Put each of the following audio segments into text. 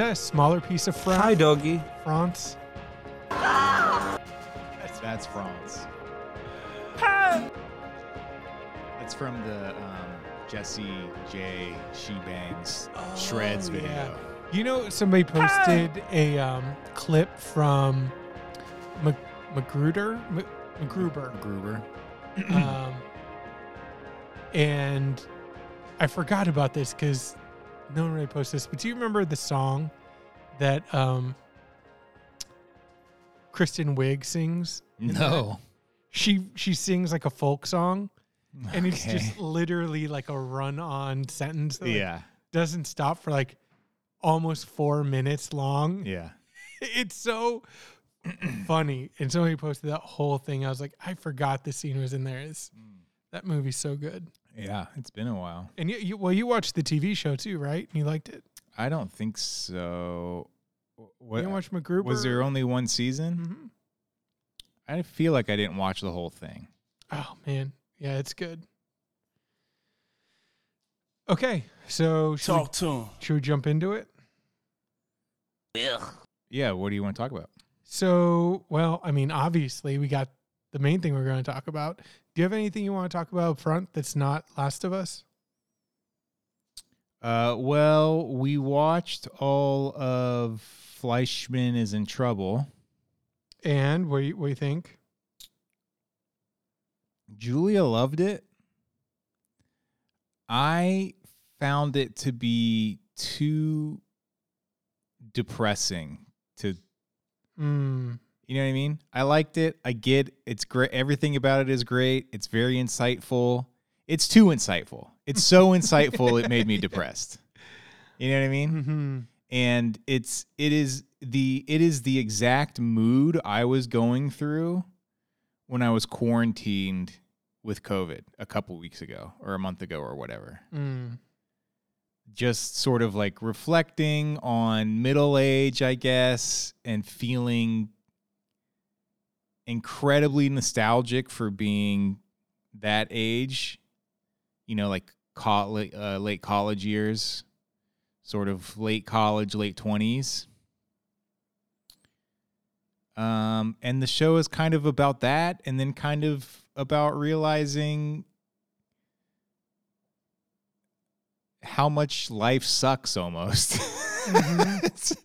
that a smaller piece of France? Hi, doggy. France. That's that's France. That's from the um, Jesse J. She Bangs Shreds Oh, video. yeah. You know, somebody posted a um, clip from Mc- Magruder, M- MacGruber, Gruber. um, and I forgot about this because no one really posted this. But do you remember the song that um, Kristen Wiig sings? No. She she sings like a folk song, and it's Okay. just literally like a run-on sentence. That, like, yeah. doesn't stop for like almost four minutes long. Yeah. It's so funny. And somebody posted that whole thing. I was like, I forgot the scene was in there. It's, that movie's so good. Yeah. It's been a while. And you, you, well, you watched the TV show too, right? And you liked it. I don't think so. You What didn't watch MacGruber? was there only one season? hmm I feel like I didn't watch the whole thing. Oh man, yeah, it's good. Okay, so should we, Talk to him. should we jump into it? Yeah. What do you want to talk about? So, well, I mean, obviously, we got the main thing we're going to talk about. Do you have anything you want to talk about up front that's not Last of Us? Uh, well, we watched all of Fleishman is in trouble. And what do you, what do you think? Julia loved it. I found it to be too depressing to Mm, you know what I mean? I liked it. I get it's great. Everything about it is great. It's very insightful. It's too insightful. It's so insightful it made me depressed. You know what I mean? hmm and it's it is the it is the exact mood I was going through when I was quarantined with COVID a couple weeks ago or a month ago or whatever. Mm. Just sort of like reflecting on middle age, I guess, and feeling incredibly nostalgic for being that age, you know, like college, uh, late college years, sort of late college, late 20s. Um, and the show is kind of about that, and then kind of about realizing how much life sucks almost. Mhm.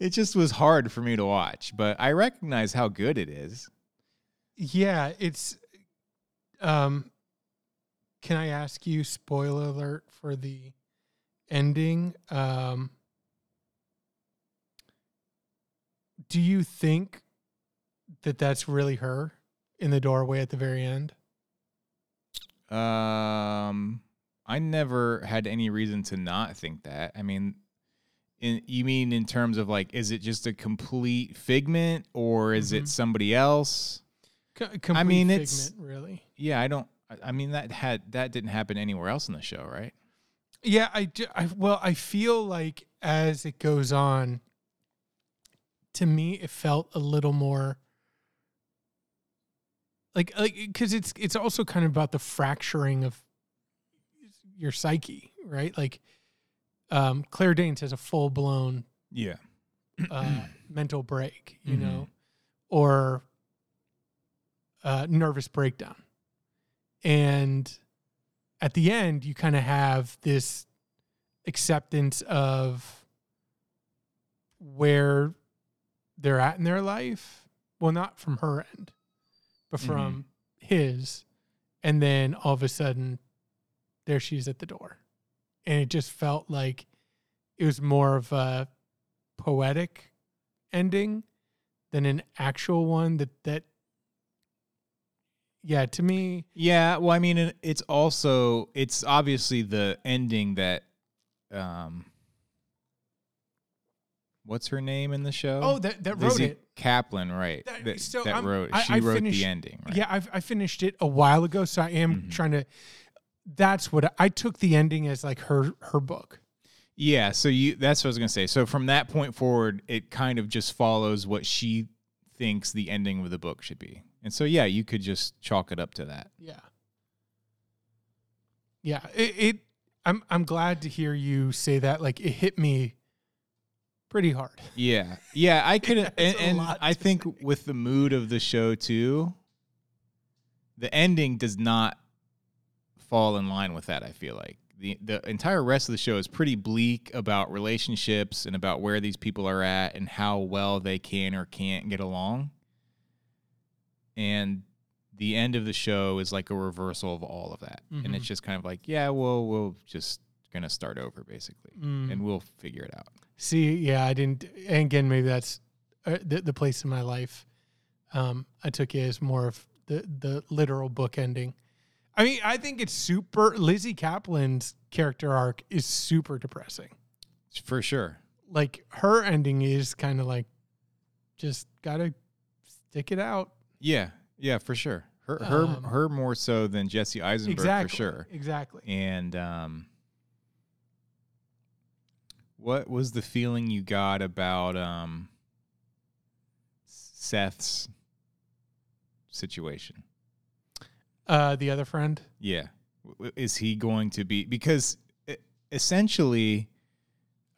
It just was hard for me to watch, but I recognize how good it is. Yeah, it's. Um, can I ask you? Spoiler alert for the ending. Um, do you think that that's really her in the doorway at the very end? Um, I never had any reason to not think that. I mean, in you mean in terms of like, is it just a complete figment or is Mhm. it somebody else? Complete mean, it's- really. Yeah, I don't. I- mean, that had that didn't happen anywhere else in the show, right? Yeah, I, do, I well, I feel like as it goes on, to me, it felt a little more like like because it's it's also kind of about the fracturing of your psyche, right? Like, um, Claire Danes has a full blown Yeah. uh, mental break, you Mhm. know, or uh, nervous breakdown. And at the end, you kind of have this acceptance of where they're at in their life. Well, not from her end, but mm-hmm. from his. And then all of a sudden, there she is at the door. And it just felt like it was more of a poetic ending than an actual one that that yeah to me Yeah, well, I mean, it's also it's obviously the ending that, um, what's her name in the show? oh that that wrote Lizzy it Caplan, right? That- That, so that wrote. I- She I wrote finished- the ending, right? yeah I've, i finished it a while ago so i am Mhm. trying to that's what I, I took the ending as like her her book Yeah, so you that's what I was gonna say. So from that point forward, it kind of just follows what she thinks the ending of the book should be. And so yeah, you could just chalk it up to that. yeah yeah it, it i'm i'm glad to hear you say that like it hit me pretty hard. Yeah, yeah, I could, and, and I think with the mood of the show too, the ending does not fall in line with that. I feel like the the entire rest of the show is pretty bleak about relationships and about where these people are at and how well they can or can't get along. And the end of the show is like a reversal of all of that, and it's Mhm. just kind of like, yeah, well, we'll just gonna start over basically, Mm. and we'll figure it out. See, yeah, I didn't. And again, maybe that's uh, the the place in my life. Um, I took it as more of the the literal book ending. I mean, I think it's super. Lizzy Caplan's character arc is super depressing. For sure. Like her ending is kind of like, just gotta stick it out. Yeah, yeah, for sure. Her, her, Um, her more so than Jesse Eisenberg exactly. for sure. Exactly. And um, what was the feeling you got about um, Seth's situation? Uh, the other friend. Yeah, is he going to be because essentially,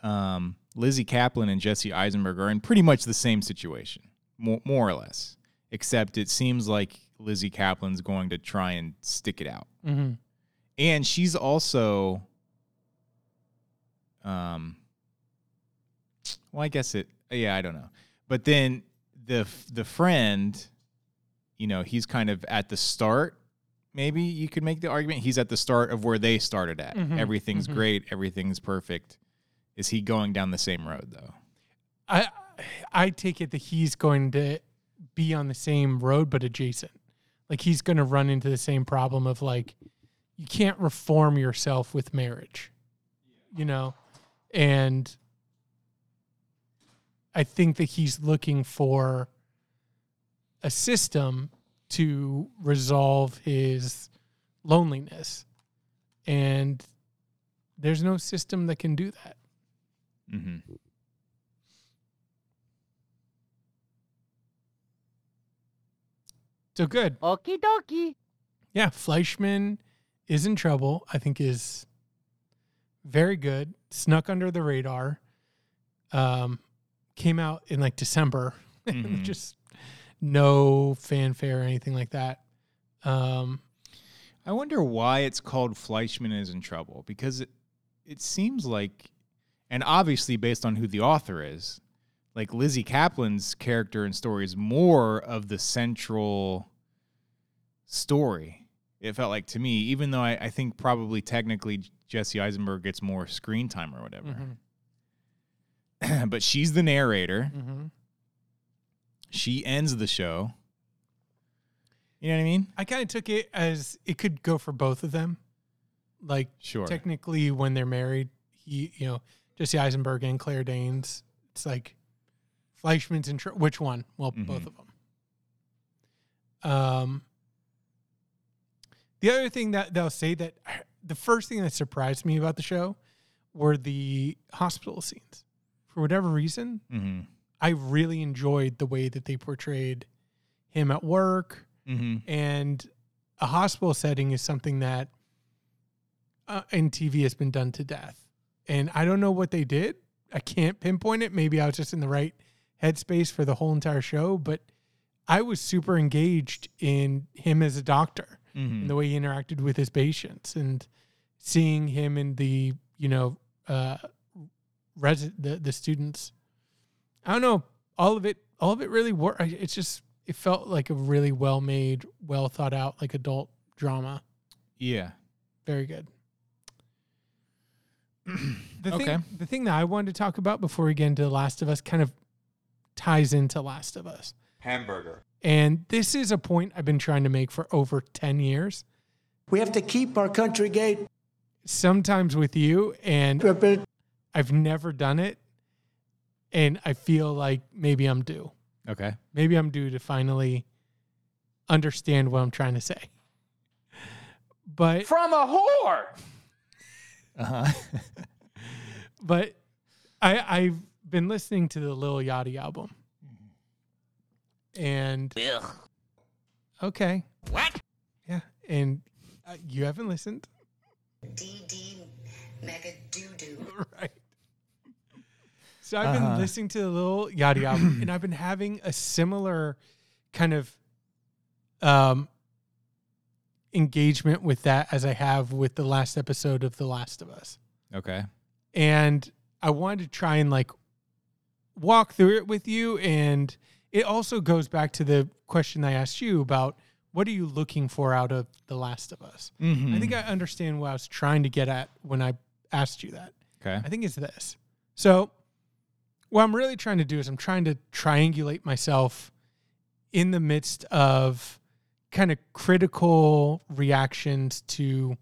um, Lizzy Caplan and Jesse Eisenberg are in pretty much the same situation, more, more or less. Except it seems like Lizzy Caplan's going to try and stick it out, Mm-hmm. and she's also, um, well, I guess it. Yeah, I don't know, but then the the friend, you know, he's kind of at the start. Maybe you could make the argument he's at the start of where they started at. Mhm, Everything's mhm. great, everything's perfect. Is he going down the same road though? I I take it that he's going to be on the same road but adjacent. Like he's going to run into the same problem of like you can't reform yourself with marriage. You know? And I think that he's looking for a system to resolve his loneliness. And there's no system that can do that. Mm-hmm. So good. Okie dokie. Yeah, Fleishman is in trouble. I think is very good. Snuck under the radar. Um, came out in like December, Mhm. just no fanfare or anything like that. Um, I wonder why it's called Fleishman is in trouble because it it seems like, and obviously based on who the author is, like Lizzy Caplan's character and story is more of the central story. It felt like to me, even though I, I think probably technically Jesse Eisenberg gets more screen time or whatever, mhm, but she's the narrator. mhm. She ends the show. You know what I mean? I kind of took it as it could go for both of them. Like Sure. technically, when they're married, he, you know, Jesse Eisenberg and Claire Danes, it's like Fleishman's tr- which one? Well, both Mhm. of them. Um, the other thing that they'll say that the first thing that surprised me about the show were the hospital scenes. For whatever reason, mm-hmm. I really enjoyed the way that they portrayed him at work Mm-hmm. and a hospital setting is something that uh, in TV has been done to death. And I don't know what they did. I can't pinpoint it. Maybe I was just in the right headspace for the whole entire show, but I was super engaged in him as a doctor Mm-hmm. and the way he interacted with his patients and seeing him in the, you know, uh, the, the students. I don't know. All of it, all of it really worked. It's just, it felt like a really well made, well thought out, like adult drama. Yeah. Very good. The Okay. thing, the thing that I wanted to talk about before we get into The Last of Us kind of ties into Last of Us. Hamburger. And this is a point I've been trying to make for over 10 years, We have to keep our country gate. sometimes with you, and. I've never done it. And I feel like maybe I'm due. Okay. Maybe I'm due to finally understand what I'm trying to say. But From a whore. Uh-huh. but I I've been listening to the Lil Yachty album. And okay. What? Yeah, and uh, you haven't listened, DD Mega Doo Doo. right? So I've been Uh-huh. listening to the Lil Yachty album, and I've been having a similar kind of um, engagement with that as I have with the last episode of The Last of Us. Okay. And I wanted to try and like walk through it with you. And it also goes back to the question I asked you about what are you looking for out of The Last of Us? Mm-hmm. I think I understand what I was trying to get at when I asked you that. Okay. I think it's this. So, what I'm really trying to do is I'm trying to triangulate myself in the midst of kind of critical reactions to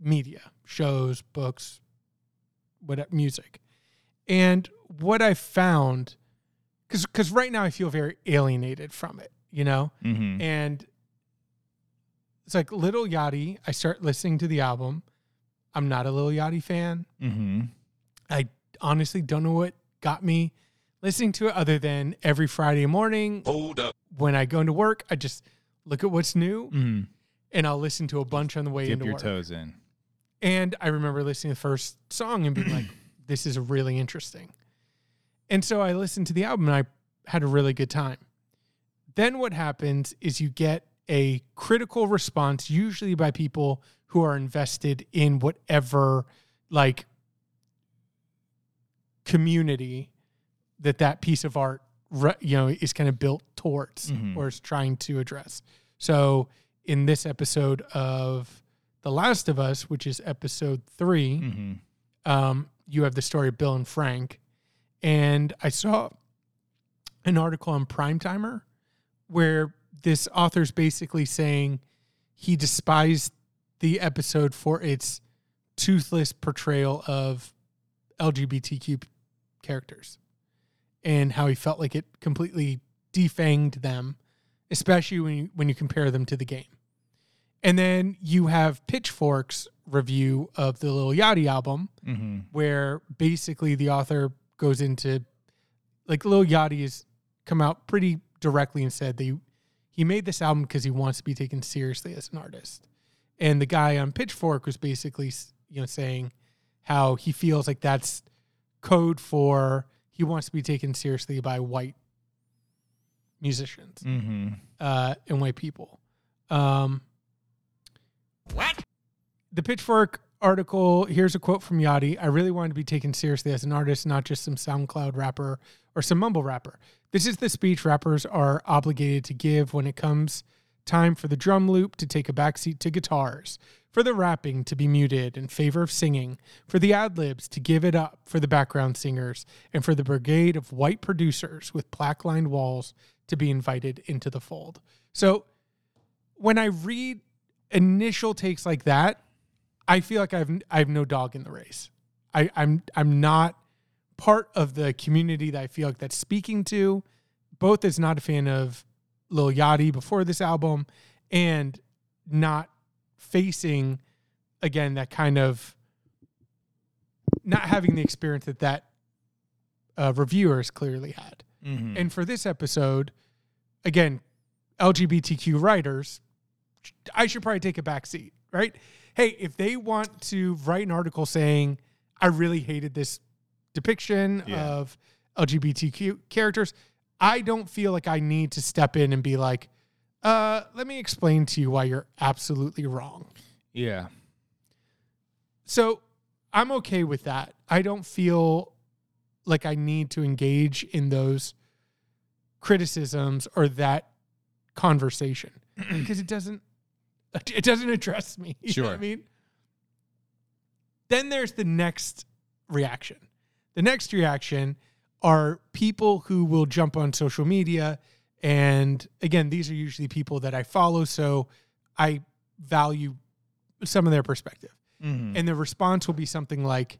media, shows, books, what music. And what I found cuz cuz right now I feel very alienated from it, you know? Mm-hmm. And it's like Lil Yachty, I start listening to the album. I'm not a Lil Yachty fan. Mm-hmm. I honestly don't know what got me listening to it other than every Friday morning Hold up. when I go into work, I just look at what's new Mm-hmm. and I'll listen to a bunch on the way Dip into your work. toes in. And I remember listening to the first song and being like, this is really interesting. And so I listened to the album and I had a really good time. Then what happens is you get a critical response, usually by people who are invested in whatever like community that that piece of art you know is kind of built towards Mhm. or is trying to address. So in this episode of The Last of Us, which is episode 3, Mm-hmm. um, you have the story of Bill and Frank. And I saw an article on Primetimer where this author's basically saying he despised the episode for its toothless portrayal of LGBTQ characters and how he felt like it completely defanged them, especially when you, when you compare them to the game. And then you have Pitchfork's review of the Lil Yachty album, Mm-hmm. where basically the author goes into like Lil Yachty has come out pretty directly and said that he, he made this album because he wants to be taken seriously as an artist. And the guy on Pitchfork was basically you know saying how he feels like that's code for he wants to be taken seriously by white musicians Mm-hmm. uh, and white people. Um, What? the Pitchfork article, here's a quote from Yachty. I really wanted to be taken seriously as an artist, not just some SoundCloud rapper or some mumble rapper. This is the speech rappers are obligated to give when it comes time for the drum loop to take a backseat to guitars, for the rapping to be muted in favor of singing, for the ad libs to give it up for the background singers, and for the brigade of white producers with plaque lined walls to be invited into the fold. So when I read initial takes like that, I feel like I've I have no dog in the race. I, I'm I'm not part of the community that I feel like that's speaking to. Both as not a fan of Lil Yachty before this album, and not facing again that kind of not having the experience that that uh, reviewers clearly had. Mm-hmm. And for this episode, again, LGBTQ writers, I should probably take a back seat, right? Hey, if they want to write an article saying, I really hated this depiction Yeah. of LGBTQ characters, I don't feel like I need to step in and be like, uh, let me explain to you why you're absolutely wrong. yeah. So I'm okay with that. I don't feel like I need to engage in those criticisms or that conversation because it doesn't it doesn't address me. You know what I mean? Then there's the next reaction. The next reaction are people who will jump on social media and again, these are usually people that I follow so I value some of their perspective. Mm-hmm. And the response will be something like,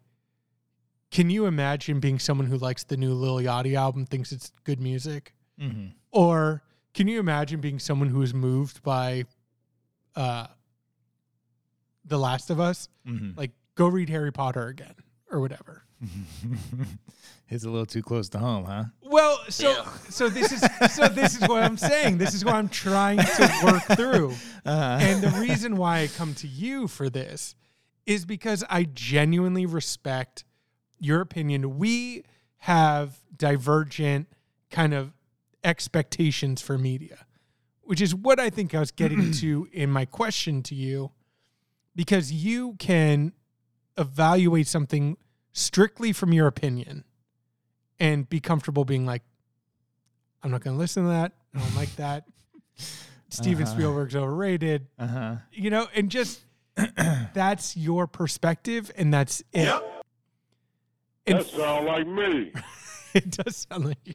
Can you imagine being someone who likes the new Lil Yachty album, thinks it's good music? mm-hmm. Or can you imagine being someone who is moved by uh The Last of Us? Mm-hmm. Like, go read Harry Potter again or whatever. It's a little too close to home, huh? Well, so Yeah. so this is so this is what I'm saying. This is what I'm trying to work through. Uh, And the reason why I come to you for this is because I genuinely respect your opinion. We have divergent kind of expectations for media, which is what I think I was getting to in my question to you, because you can evaluate something strictly from your opinion and be comfortable being like, I'm not going to listen to that. I don't like that. Steven Uh-huh. Spielberg's overrated, Uh huh. you know, and just that's your perspective and that's it. And That sound like me. it does sound like you.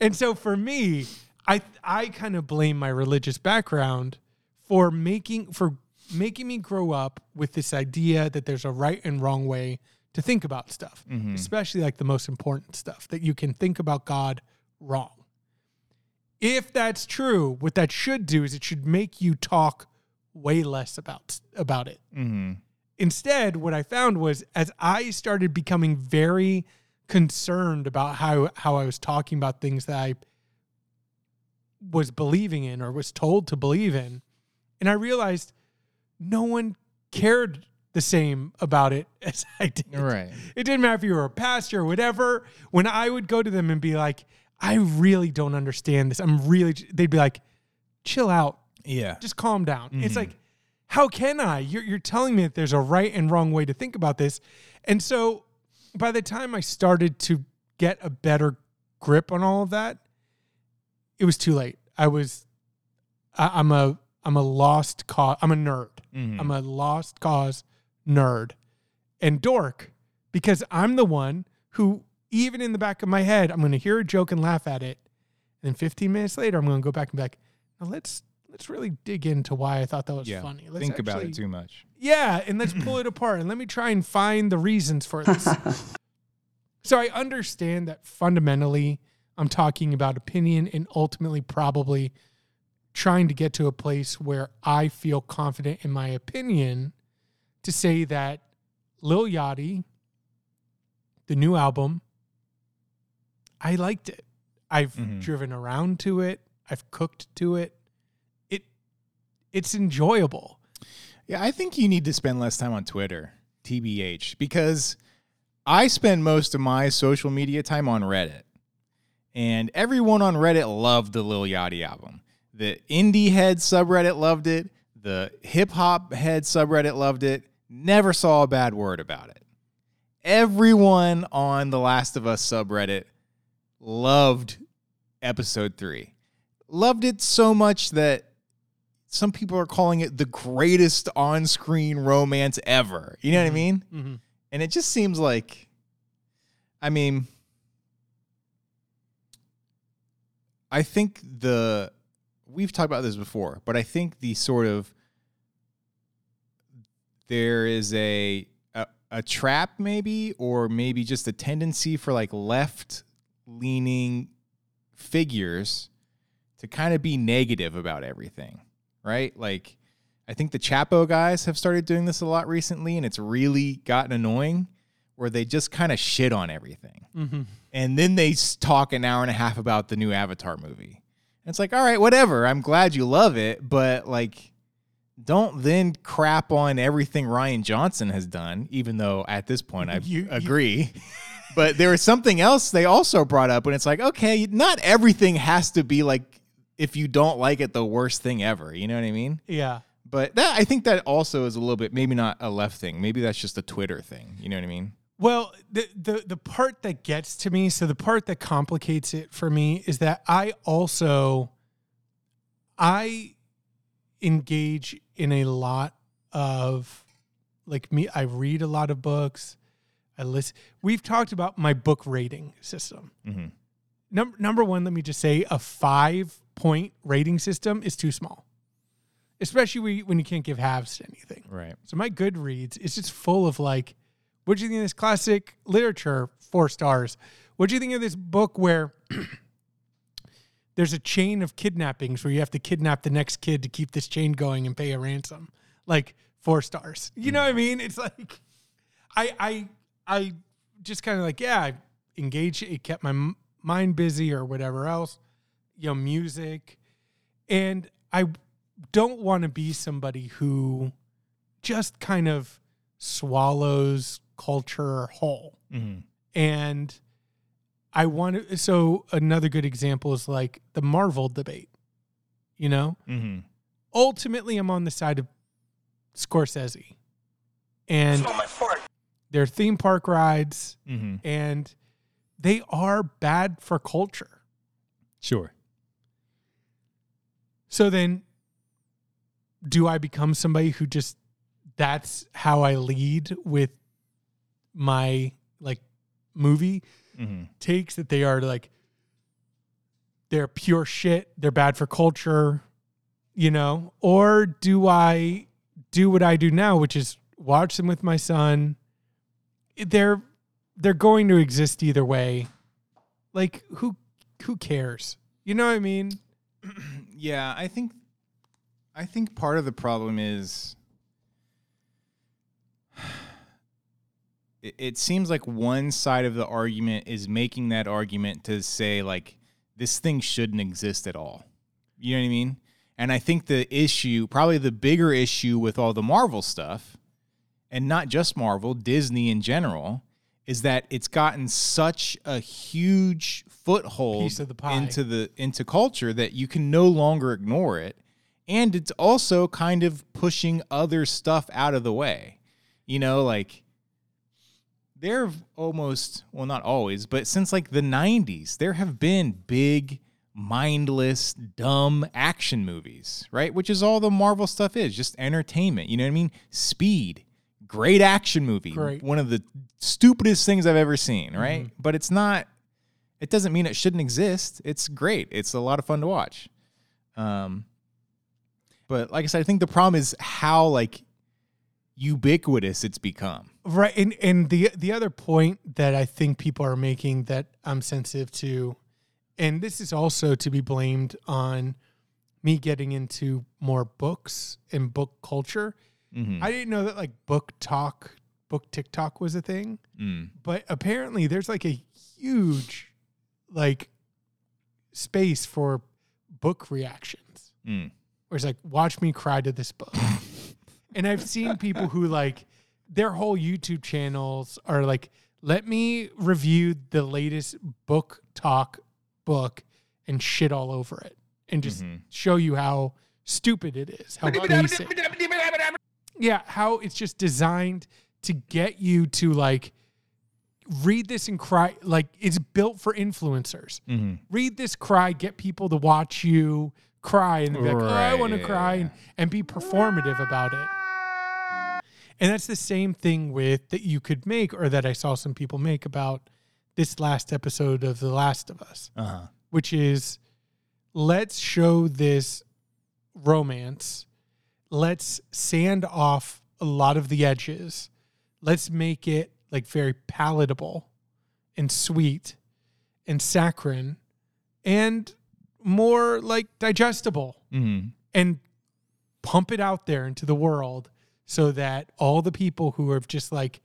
And so for me, I I kind of blame my religious background for making for making me grow up with this idea that there's a right and wrong way to think about stuff, especially like the most important stuff that you can think about God wrong. If that's true, what that should do is it should make you talk way less about about it Mm-hmm. instead what i found was as i started becoming very concerned about how how i was talking about things that i was believing in or was told to believe in and i realized no one cared the same about it as i did Right. it didn't matter if you were a pastor or whatever when i would go to them and be like i really don't understand this i'm really they'd be like chill out Yeah. just calm down. It's Mhm. like, how can I? You're, you're telling me that there's a right and wrong way to think about this. And so by the time I started to get a better grip on all of that, it was too late. I was, I, I'm a, I'm a lost cause. I'm a nerd. Mhm. I'm a lost cause nerd and dork because I'm the one who, even in the back of my head, I'm going to hear a joke and laugh at it. And then 15 minutes later, I'm going to go back and be like, now let's let's really dig into why I thought that was yeah. funny. Let's Think about it too much. Yeah, and let's pull it apart and let me try and find the reasons for this. so I understand that fundamentally I'm talking about opinion and ultimately probably trying to get to a place where I feel confident in my opinion to say that Lil Yachty, the new album, I liked it. I've Mhm. driven around to it. I've cooked to it. It it's enjoyable. Yeah, I think you need to spend less time on Twitter, TBH, because I spend most of my social media time on Reddit. And everyone on Reddit loved the Lil Yachty album. The indie head subreddit loved it. The hip hop head subreddit loved it. Never saw a bad word about it. Everyone on the Last of Us subreddit loved episode three. Loved it so much that some people are calling it the greatest on-screen romance ever. You know what I mean? Mhm. And it just seems like I mean I think the we've talked about this before, but I think the sort of there is a a, a trap maybe or maybe just a tendency for like left leaning figures to kind of be negative about everything, right? Like I think the Chapo guys have started doing this a lot recently and it's really gotten annoying where they just kind of shit on everything. Mhm. And then they talk an hour and a half about the new Avatar movie. And it's like, all right, whatever. I'm glad you love it, but like don't then crap on everything Rian Johnson has done, even though at this point I You- you- agree. but there was something else they also brought up, and it's like, okay, not everything has to be like if you don't like it, the worst thing ever. You know what I mean? Yeah. But that I think that also is a little bit maybe not a left thing. Maybe that's just a Twitter thing. You know what I mean? Well, the, the the part that gets to me, so the part that complicates it for me is that I also I engage in a lot of like me I read a lot of books. I listen. We've talked about my book rating system. Mhm. Number number one, let me just say a five point rating system is too small, especially when you- when you can't give halves to anything. Right. So my Goodreads is just full of like, what do you think of this classic literature? Four stars. What do you think of this book where there's a chain of kidnappings where you have to kidnap the next kid to keep this chain going and pay a ransom? Like four stars. You know what I mean? It's like I I I just kind of like yeah, I engaged. It kept my mind busy or whatever else. You know, music, and I don't want to be somebody who just kind of swallows culture whole. Mhm. And I want to. So another good example is like the Marvel debate. You know, Mm-hmm. ultimately, I'm on the side of Scorsese, and their theme park rides, Mm-hmm. and they are bad for culture. Sure. So then, do I become somebody who just that's how I lead with my like movie Mm-hmm. takes that they are like they're pure shit, they're bad for culture, you know? Or do I do what I do now, which is watch them with my son? They're they're going to exist either way. Like who who cares? You know what I mean? Yeah, I think I think part of the problem is it, seems like one side of the argument is making that argument to say like this thing shouldn't exist at all. You know what I mean? And I think the issue, probably the bigger issue with all the Marvel stuff, and not just Marvel, Disney in general, is that it's gotten such a huge foothold the into the into culture that you can no longer ignore it. And it's also kind of pushing other stuff out of the way. You know, like there have almost well not always but since like the 90s there have been big mindless dumb action movies right? Which is all the marvel stuff is just entertainment you know what i mean? Speed great action movie Great. one of the stupidest things i've ever seen right? But it's not it doesn't mean it shouldn't exist. It's great. It's a lot of fun to watch. Um but like i said i think the problem is how like ubiquitous it's become Right. And and the the other point that I think people are making that I'm sensitive to, and this is also to be blamed on me getting into more books and book culture. Mhm. I didn't know that like BookTok, book TikTok was a thing, Mm. but apparently there's like a huge like space for book reactions. Mm. Where it's like, watch me cry to this book. and I've seen people who like their whole YouTube channels are like, let me review the latest book talk book and shit all over it and just Mhm. show you how stupid it is, how basic. Yeah, how it's just designed to get you to like read this and cry. Like it's built for influencers. Mhm. Read this, cry, get people to watch you cry, and be like, oh, I want to cry, and, and be performative about it. And that's the same thing with that you could make, or that I saw some people make about this last episode of The Last of Us Uh-huh. which is let's show this romance. Let's sand off a lot of the edges. Let's make it like very palatable and sweet and saccharine and more like digestible Mhm. and pump it out there into the world so that all the people who have just like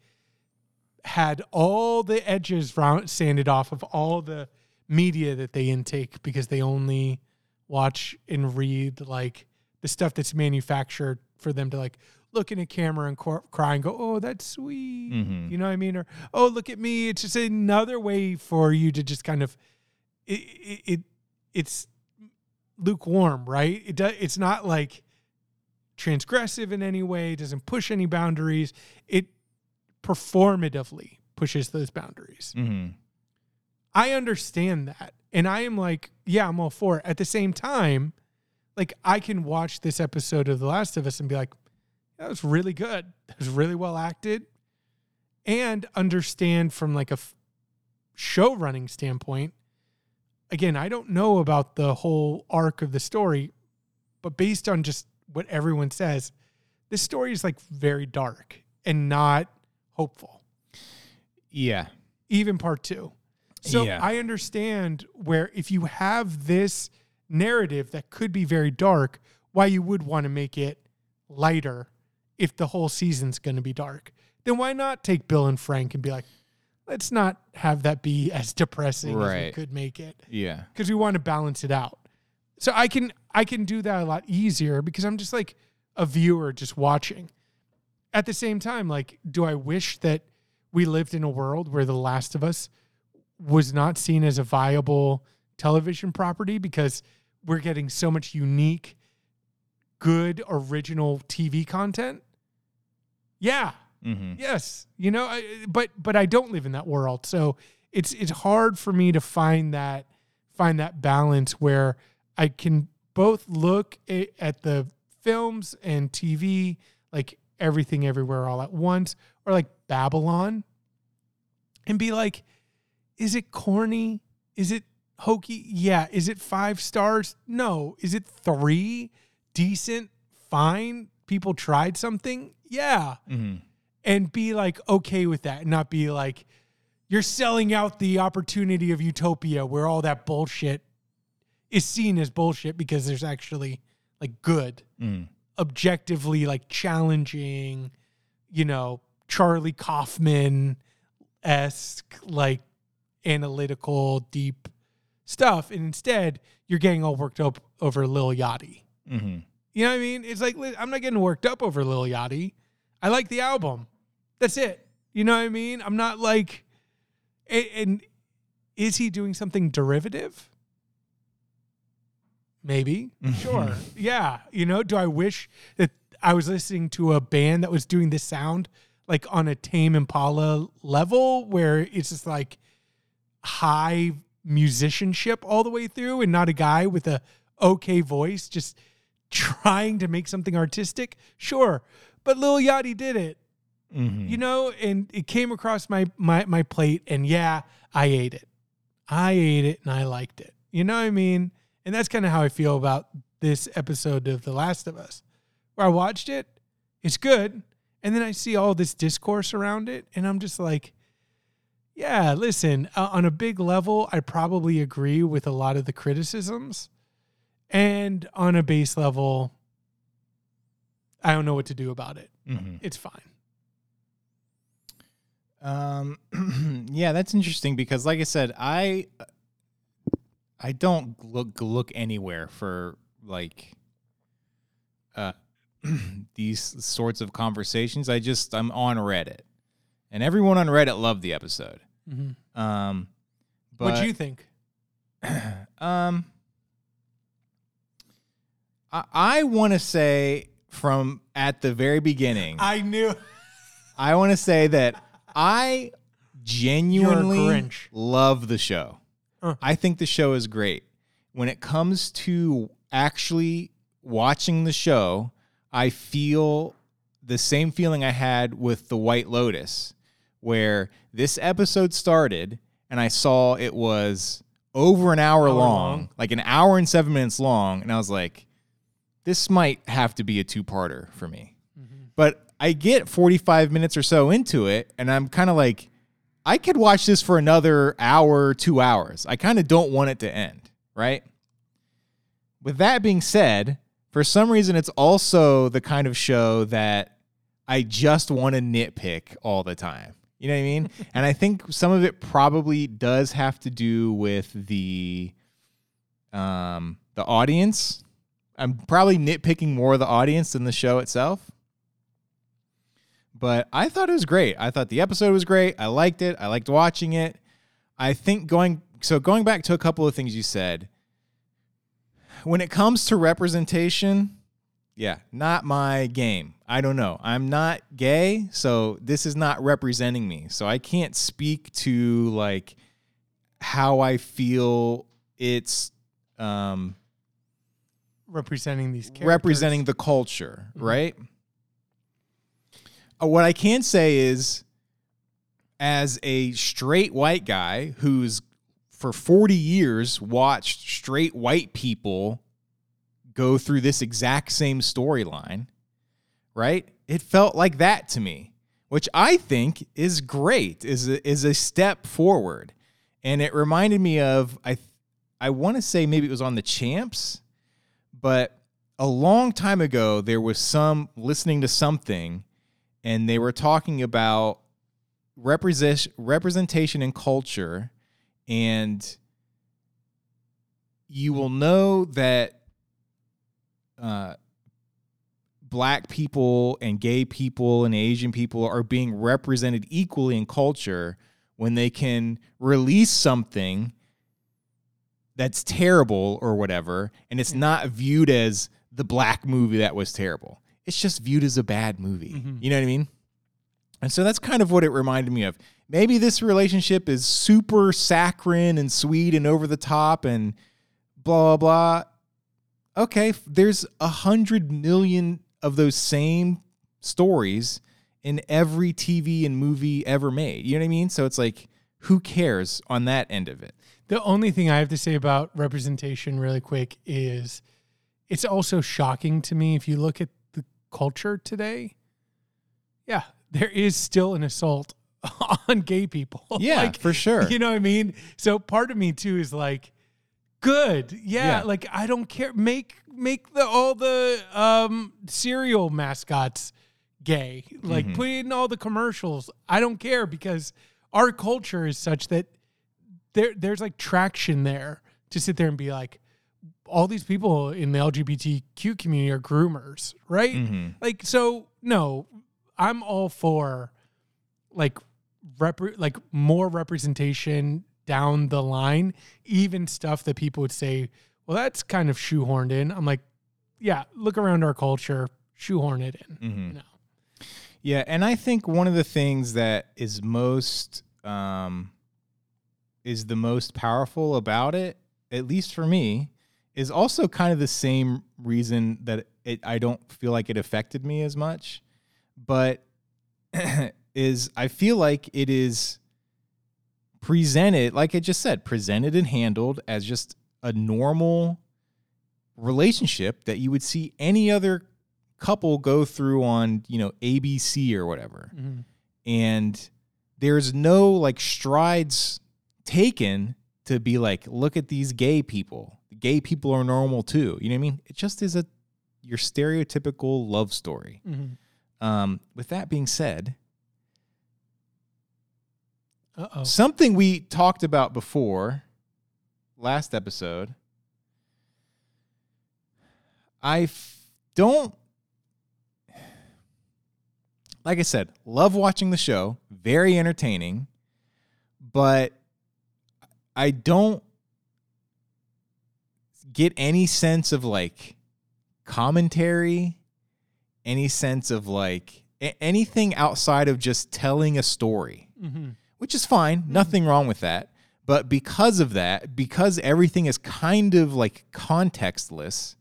had all the edges round, sanded off of all the media that they intake because they only watch and read like the stuff that's manufactured for them to like look in a camera and cor- cry and go, "Oh, that's sweet," Mhm. you know what I mean? Or, "Oh, look at me." It's just another way for you to just kind of it, it, it it's lukewarm, right? It does. It's not like transgressive in any way. Doesn't push any boundaries. It performatively pushes those boundaries. Mhm. I understand that, and I am like, yeah, I'm all for it. At the same time, like I can watch this episode of The Last of Us and be like, that was really good. That was really well acted, and understand from like a f- show running standpoint. Again, I don't know about the whole arc of the story, but based on just what everyone says, this story is like very dark and not hopeful Yeah. even part two. So Yeah. I understand where if you have this narrative that could be very dark, why you would want to make it lighter if the whole season's going to be dark. Then why not take Bill and Frank and be like, let's not have that be as depressing as we could make it Yeah. because we want to balance it out. So I can I can do that a lot easier because I'm just like a viewer just watching. At the same time, like, do I wish that we lived in a world where The Last of Us was not seen as a viable television property because we're getting so much unique, good original TV content. Yeah, Mm-hmm. yes, you know, I, but but I don't live in that world, so it's it's hard for me to find that find that balance where I can both look at the films and TV like everything everywhere all at once or like Babylon and be like is it corny? Is it hokey? Yeah. Is it 5 stars? No. Is it 3? Decent? Fine? People tried something? Yeah Mm-hmm. and be like okay with that and not be like you're selling out the opportunity of utopia where all that bullshit is seen as bullshit because there's actually like good Mm. objectively like challenging you know charlie kaufman esque like analytical deep stuff and instead you're getting all worked up over lil yachty Mm-hmm. you know what I mean? It's like I'm not getting worked up over Lil Yachty. I like the album. That's it. You know what I mean? I'm not like, and, and is he doing something derivative? Maybe. Sure. yeah. You know, do I wish that I was listening to a band that was doing this sound like on a Tame Impala level where it's just like high musicianship all the way through and not a guy with a okay voice just trying to make something artistic? Sure. But Lil Yachty did it Mm-hmm. you know and it came across my my my plate and yeah i ate it i ate it and i liked it you know what i mean and that's kind of how i feel about this episode of the last of us. Where i watched it it's good and then i see all this discourse around it and i'm just like yeah listen uh, on a big level i probably agree with a lot of the criticisms and on a base level i don't know what to do about it. Mm-hmm. it's fine. Um, yeah, that's interesting because, like I said, I I don't look look anywhere for like uh these sorts of conversations. I just I'm on Reddit, and everyone on Reddit loved the episode. mm-hmm. Um, but What do you think? um, I I want to say from at the very beginning. I knew. I want to say that I genuinely love the show. I think the show is great. When it comes to actually watching the show, I feel the same feeling I had with The White Lotus, where this episode started and I saw it was over an hour, Hour long, long. like an hour and seven minutes long. And I was like, this might have to be a two parter for me. Mm-hmm. But I get 45 minutes or so into it, and I'm kind of like, I could watch this for another hour, two hours. I kind of don't want it to end, right? With that being said, for some reason, it's also the kind of show that I just want to nitpick all the time. You know what I mean? and I think some of it probably does have to do with the um the audience. I'm probably nitpicking more of the audience than the show itself. But I thought it was great. I thought the episode was great. I liked it. I liked watching it. I think going so going back to a couple of things you said. When it comes to representation, yeah, not my game. I don't know. I'm not gay, so this is not representing me. So I can't speak to like how I feel it's um Representing these characters. representing the culture, right? Uh, what I can say is, as a straight white guy who's for 40 years watched straight white people go through this exact same storyline, right? It felt like that to me, which I think is great, is a, is a step forward. And it reminded me of I I want to say maybe it was on the champs but a long time ago there was some listening to something and they were talking about represent, representation and culture and you will know that uh, black people and gay people and asian people are being represented equally in culture when they can release something that's terrible or whatever, and it's not viewed as the black movie that was terrible. It's just viewed as a bad movie. Mhm. You know what I mean? And so that's kind of what it reminded me of. Maybe this relationship is super saccharine and sweet and over the top and blah blah blah. Okay, there's a hundred million of those same stories in every TV and movie ever made. You know what I mean? So it's like, who cares on that end of it? The only thing I have to say about representation, really quick, is it's also shocking to me if you look at culture today. Yeah, there is still an assault on gay people. Yeah, Like, for sure. You know what I mean? So part of me too is like, good. Yeah, Yeah. like I don't care. Make make the all the um cereal mascots gay. Like Mhm. put in all the commercials. I don't care because our culture is such that there there's like traction there to sit there and be like all these people in the LGBTQ community are groomers, right? Mhm. Like so no, I'm all for like rep like more representation down the line, even stuff that people would say, well that's kind of shoehorned in. I'm like, yeah, look around our culture, shoehorn it in. Mhm. No. Yeah, and I think one of the things that is most um, is the most powerful about it, at least for me, is also kind of the same reason that it I don't feel like it affected me as much, but is I feel like it is presented, like I just said, presented and handled as just a normal relationship that you would see any other couple go through on, you know, ABC or whatever. Mhm. And there's no like strides taken to be like, look at these gay people. Gay people are normal too. You know what I mean? It just is a your stereotypical love story. Mhm. Um, with that being said, Uh-oh. something we talked about before last episode i f- don't like i said love watching the show very entertaining but i don't get any sense of like commentary any sense of like a- anything outside of just telling a story Mhm. which is fine. Nothing wrong with that. But because of that, because everything is kind of like contextless,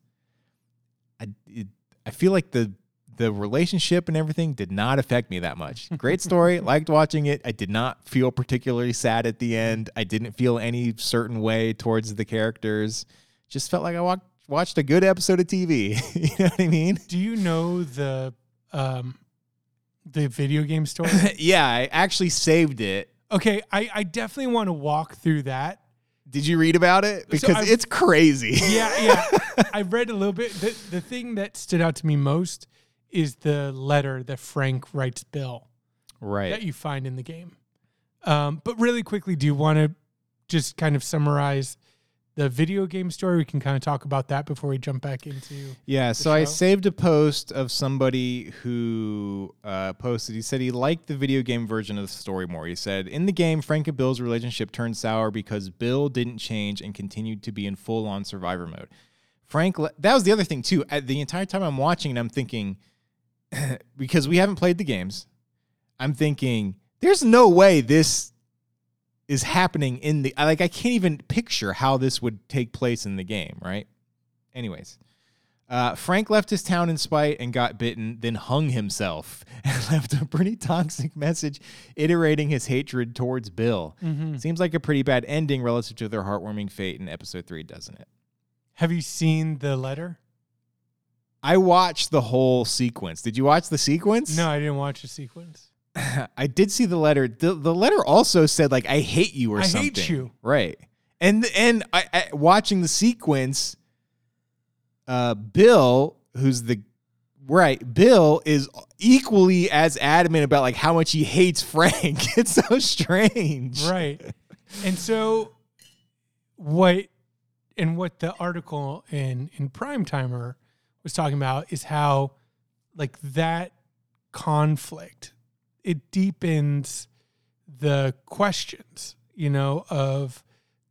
I it, I feel like the the relationship and everything did not affect me that much. Great story, liked watching it. I did not feel particularly sad at the end. I didn't feel any certain way towards the characters. Just felt like I walked, watched a good episode of TV. you know what I mean? Do you know the um the video game story? yeah, I actually saved it. okay, I, I definitely want to walk through that. Did you read about it? Because I've- it's crazy. Yeah, yeah. I read a little bit. The the thing that stood out to me most is the letter that Frank writes Bill right. that you find in the game. Um, but really quickly, do you want to just kind of summarize the video game story? We can kind of talk about that before we jump back into. Yeah, so I saved a post of somebody who uh, posted. He said he liked the video game version of the story more. He said, In the game, Frank and Bill's relationship turned sour because Bill didn't change and continued to be in full on survivor mode. Frank, le- that was the other thing, too. At the entire time I'm watching it, I'm thinking, because we haven't played the games, I'm thinking, there's no way this is happening in the. Like, I can't even picture how this would take place in the game, right? Anyways. Uh, Frank left his town in spite and got bitten, then hung himself and left a pretty toxic message iterating his hatred towards Bill. Seems like a pretty bad ending relative to their heartwarming fate in episode three, doesn't it? Have you seen the letter? I watched the whole sequence. Did you watch the sequence? No, I didn't watch the sequence. I did see the letter. The, the letter also said like I hate you or something. I hate you. Right. And and I, I watching the sequence uh Bill who's the right, Bill is equally as adamant about like how much he hates Frank. it's so strange. right and so what and what the article in in Primetimer was talking about is how like that conflict it deepens the questions, you know, of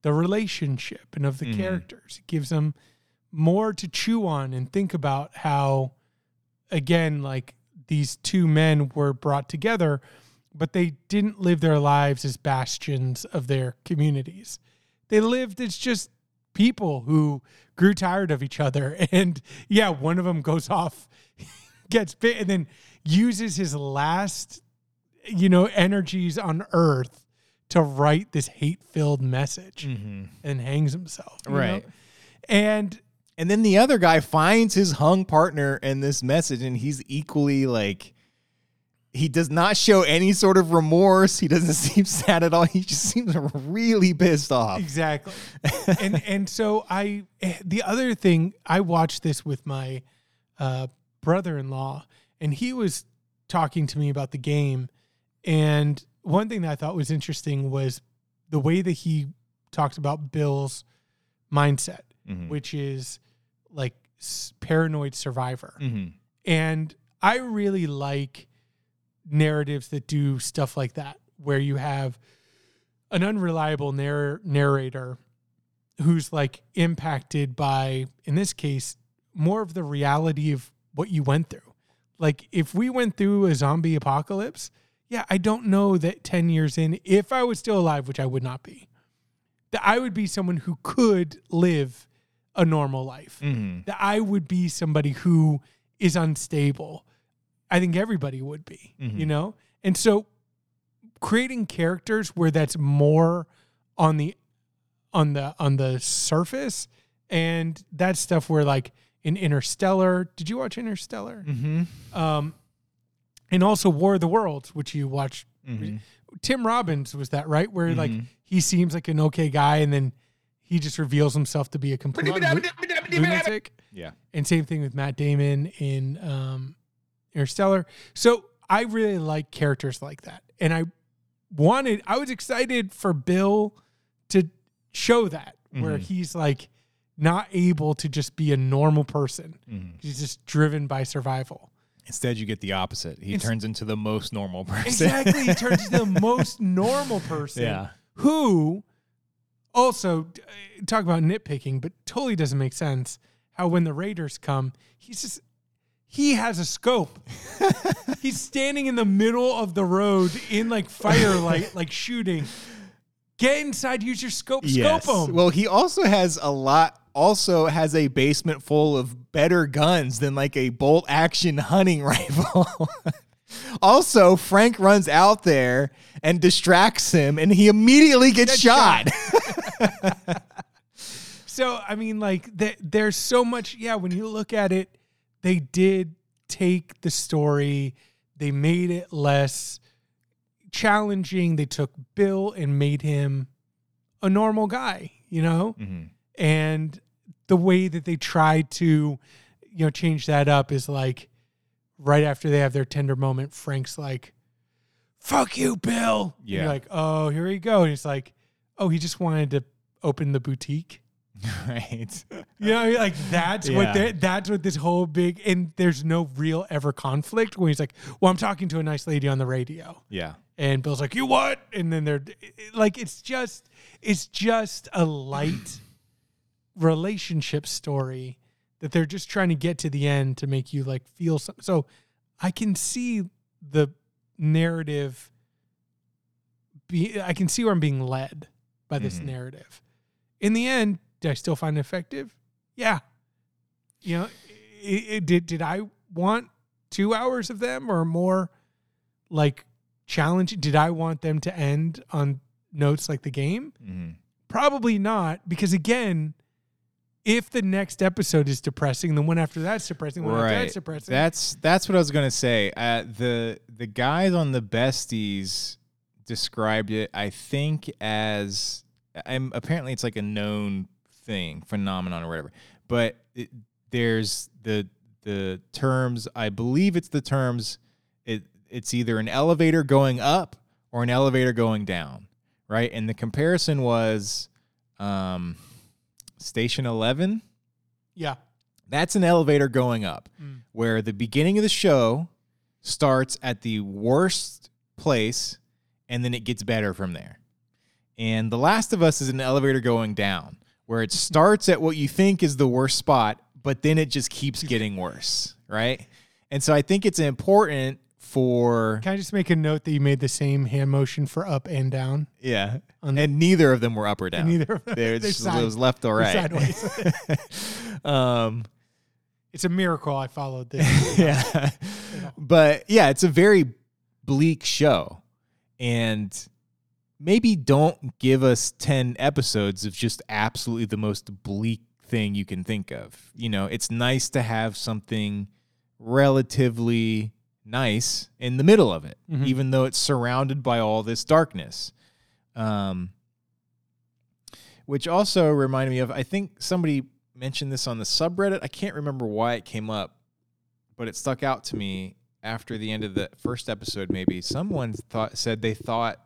the relationship and of the Mhm. characters. It gives them more to chew on and think about how, again, like these two men were brought together, but they didn't live their lives as bastions of their communities. They lived as just people who grew tired of each other. And yeah, one of them goes off, gets bit, and then uses his last, you know, energies on earth to write this hate filled message and hangs himself. you know? Right. And And then the other guy finds his hung partner in this message, and he's equally like, he does not show any sort of remorse. He doesn't seem sad at all. He just seems really pissed off. Exactly. and and so I the other thing I watched this with my uh, brother-in-law and he was talking to me about the game and one thing that I thought was interesting was the way that he talked about Bill's mindset Mhm. which is like paranoid survivor. Mhm. And I really like narratives that do stuff like that, where you have an unreliable narr- narrator who's like impacted by, in this case, more of the reality of what you went through. Like if we went through a zombie apocalypse, yeah, I don't know that 10 years in, if I was still alive, which I would not be, that I would be someone who could live a normal life Mhm. that I would be somebody who is unstable. I think everybody would be, you Mhm. know? And so creating characters where that's more on the on the on the surface and that stuff where like in Interstellar, did you watch Interstellar? Mhm. Um and also War of the Worlds, which you watched Mhm. Tim Robbins was that right? Where like Mhm. he seems like an okay guy, and then he just reveals himself to be a complete lunatic. Yeah. And same thing with Matt Damon in um, Interstellar. So I really like characters like that, and I wanted, I was excited for Bill to show that where Mhm. he's like not able to just be a normal person. Mhm. He's just driven by survival. Instead, you get the opposite. He turns into the most normal person. Exactly. He turns into the most normal person Yeah. who also uh, talk about nitpicking, but totally doesn't make sense how when the Raiders come, he's just he has a scope. he's standing in the middle of the road in like firelight, like shooting. Get inside, use your scope, Yes. scope him. Well, he also has a lot. Also has a basement full of better guns than like a bolt action hunting rifle. also, Frank runs out there and distracts him, and he immediately gets Gets shot. So I mean, like th- there's so much. Yeah, when you look at it, they did take the story, they made it less challenging. They took Bill and made him a normal guy, you know, Mhm. and the way that they tried to, you know, change that up is like right after they have their tender moment, Frank's like, "Fuck you, Bill." And Yeah. you're like, "Oh, here we go." And he's like, "Oh, he just wanted to open the boutique." right. You know, like that's Yeah. what that's what this whole big and there's no real ever conflict when he's like, "Well, I'm talking to a nice lady on the radio," Yeah. and Bill's like, "You what?" And then they're like, it's just it's just a light relationship story that they're just trying to get to the end to make you like feel something. So I can see the narrative. Be I can see where I'm being led by this Mhm. narrative. In the end, did I still find it effective? Yeah. You know, it, it, did did I want two hours of them or more? Like challenge? Did I want them to end on notes like the game? Mhm. Probably not, because again, if the next episode is depressing, the one after that's depressing, the one after that's depressing. That's that's what I was gonna say. Uh, the the guys on the besties described it, I think, as I'm apparently it's like a known thing, phenomenon or whatever. But it, there's the the terms. I believe it's the terms. It it's either an elevator going up or an elevator going down, right? And the comparison was um, station eleven yeah. that's an elevator going up Mm. where the beginning of the show starts at the worst place and then it gets better from there. And The Last of Us is an elevator going down where it starts at what you think is the worst spot, but then it just keeps getting worse, right? And so I think it's important for Can I just make a note that you made the same hand motion for up and down? yeah, On- and neither of them were up or down. neither of them- They're they're just, side- it was left or right. sideways. um, It's a miracle I followed this. yeah. But yeah, it's a very bleak show. And maybe don't give us 10 episodes of just absolutely the most bleak thing you can think of. You know, it's nice to have something relatively nice in the middle of it, Mhm. even though it's surrounded by all this darkness. Um, which also reminded me of, I think somebody mentioned this on the subreddit. I can't remember why it came up, but it stuck out to me after the end of the first episode. Maybe someone thought said they thought,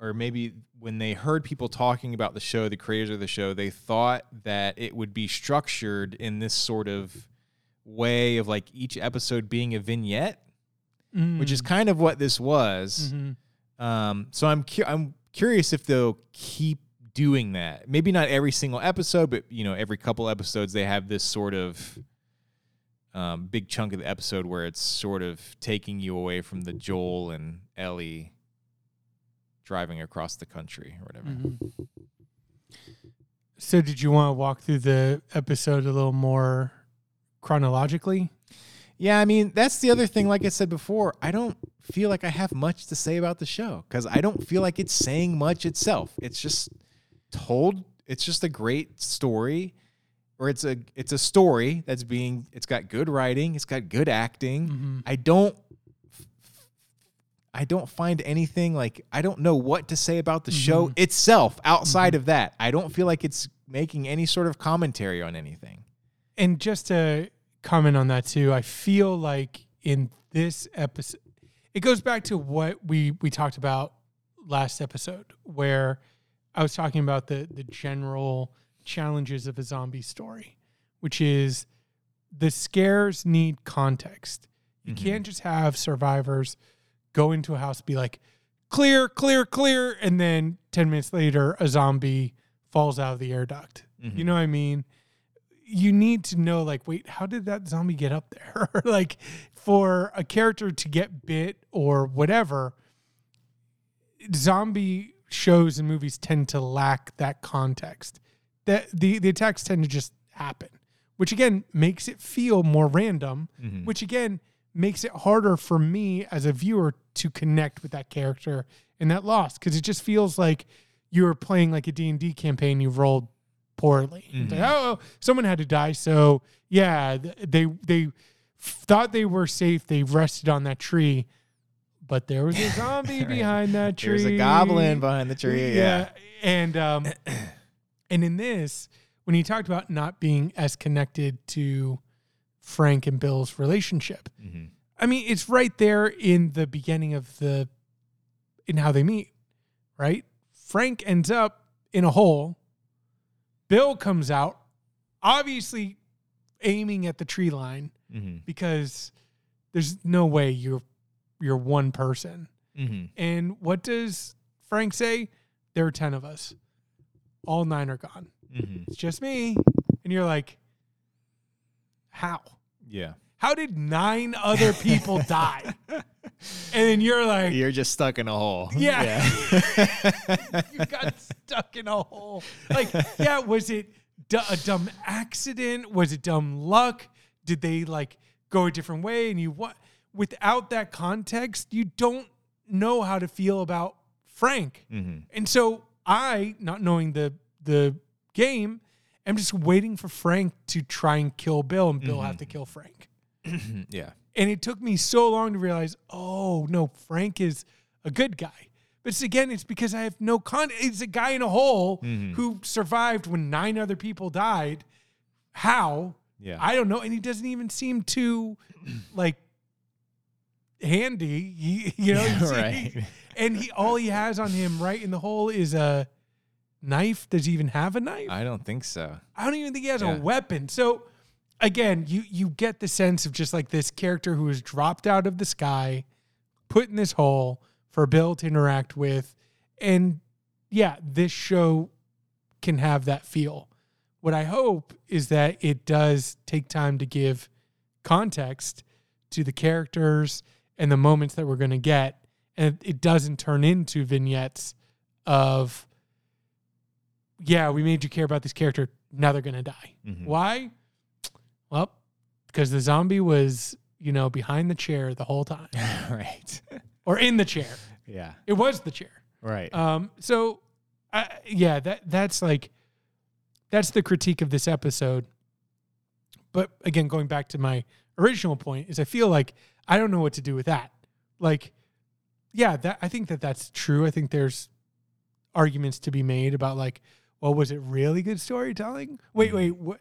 or maybe when they heard people talking about the show, the creators of the show, they thought that it would be structured in this sort of way of like each episode being a vignette, which is kind of what this was. Mhm. Um, so I'm cu- I'm curious if they'll keep doing that. Maybe not every single episode, but you know, every couple episodes they have this sort of um, big chunk of the episode where it's sort of taking you away from the Joel and Ellie driving across the country or whatever. Mhm. So, did you want to walk through the episode a little more chronologically? Yeah, I mean, that's the other thing. Like I said before, I don't feel like I have much to say about the show because I don't feel like it's saying much itself. It's just told. It's just a great story, or it's a it's a story that's being. It's got good writing. It's got good acting. Mhm. I don't. I don't find anything like I don't know what to say about the show Mhm. itself outside of that. I don't feel like it's making any sort of commentary on anything. And just to comment on that too, I feel like in this episode, it goes back to what we we talked about last episode, where I was talking about the the general challenges of a zombie story, which is the scares need context. You Mhm. can't just have survivors go into a house be like, clear, clear, clear, and then ten minutes later a zombie falls out of the air duct. Mhm. You know what I mean? You need to know, like, wait, how did that zombie get up there? like, for a character to get bit or whatever, zombie shows and movies tend to lack that context. That the the attacks tend to just happen, which again makes it feel more random. Mhm. Which again makes it harder for me as a viewer to connect with that character and that loss because it just feels like you're playing like a D&D campaign you rolled poorly. It's like, oh, someone had to die, so yeah, they they thought they were safe. They rested on that tree, but there was a zombie Right. behind that tree. There's a goblin behind the tree. Yeah. And um and in this, when he talked about not being as connected to Frank and Bill's relationship, Mhm. I mean, it's right there in the beginning of the in how they meet, right? Frank ends up in a hole. Bill comes out, obviously aiming at the tree line Mhm. because there's no way you're you're one person. Mhm. And what does Frank say? There are 10 of us. All nine are gone. Mhm. It's just me. And you're like, how? Yeah. How did nine other people die? And then you're like, You're just stuck in a hole. Yeah. Yeah. you got stuck in a hole. Like, yeah, was it d- a dumb accident? Was it dumb luck? Did they like go a different way? And you what? Without that context, you don't know how to feel about Frank. Mhm. And so I, not knowing the the game, am just waiting for Frank to try and kill Bill, and Bill have to kill Frank. yeah. And it took me so long to realize, oh no, Frank is a good guy. But it's, again, it's because I have no con. It's a guy in a hole Mhm. who survived when nine other people died. How? Yeah. I don't know. And he doesn't even seem too like handy. He, you know, he's- Right. And he all he has on him right in the hole is a knife. Does he even have a knife? I don't think so. I don't even think he has Yeah. a weapon. So again, you you get the sense of just like this character who was dropped out of the sky, put in this hole, for Bill to interact with. And yeah, this show can have that feel. What I hope is that it does take time to give context to the characters and the moments that we're going to get. And it doesn't turn into vignettes of, yeah, we made you care about this character. Now they're going to die. Mhm. Why? Because the zombie was, you know, behind the chair the whole time right. or in the chair. Yeah. It was the chair. Right. Um, so, I yeah, that that's like that's the critique of this episode. But again, going back to my original point, is I feel like I don't know what to do with that. Like, yeah, that I think that that's true. I think there's arguments to be made about like, well, was it really good storytelling? Wait, wait, what?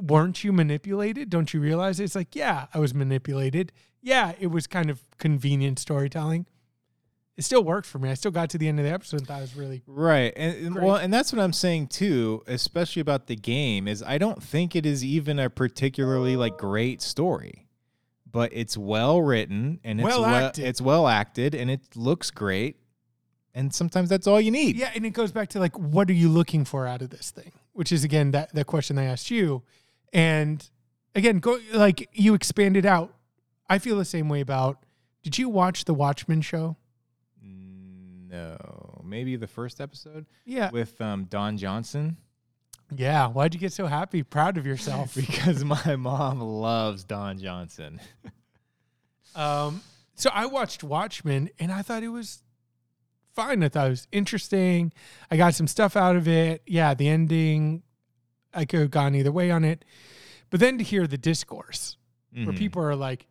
Weren't you manipulated? Don't you realize it's like, yeah, I was manipulated. Yeah, it was kind of convenient storytelling it still worked for me. I still got to the end of the episode and thought it was really Right. And Great. well, and that's what I'm saying too, especially about the game is I don't think it is even a particularly like great story. But it's well written and it's Well well, acted. it's well acted and it looks great. And sometimes that's all you need. yeah. And it goes back to like, what are you looking for out of this thing? Which is again that that question I asked you, and again, go like you expanded out. I feel the same way about. Did you watch the Watchmen show? No. Maybe the first episode Yeah, with um, Don Johnson yeah. Why'd you get so happy, proud of yourself? because my mom loves Don Johnson. Um, so I watched Watchmen and I thought it was fine. I thought it was interesting. I got some stuff out of it. Yeah, the ending, I could have gone either way on it. But then to hear the discourse where Mhm. people are like,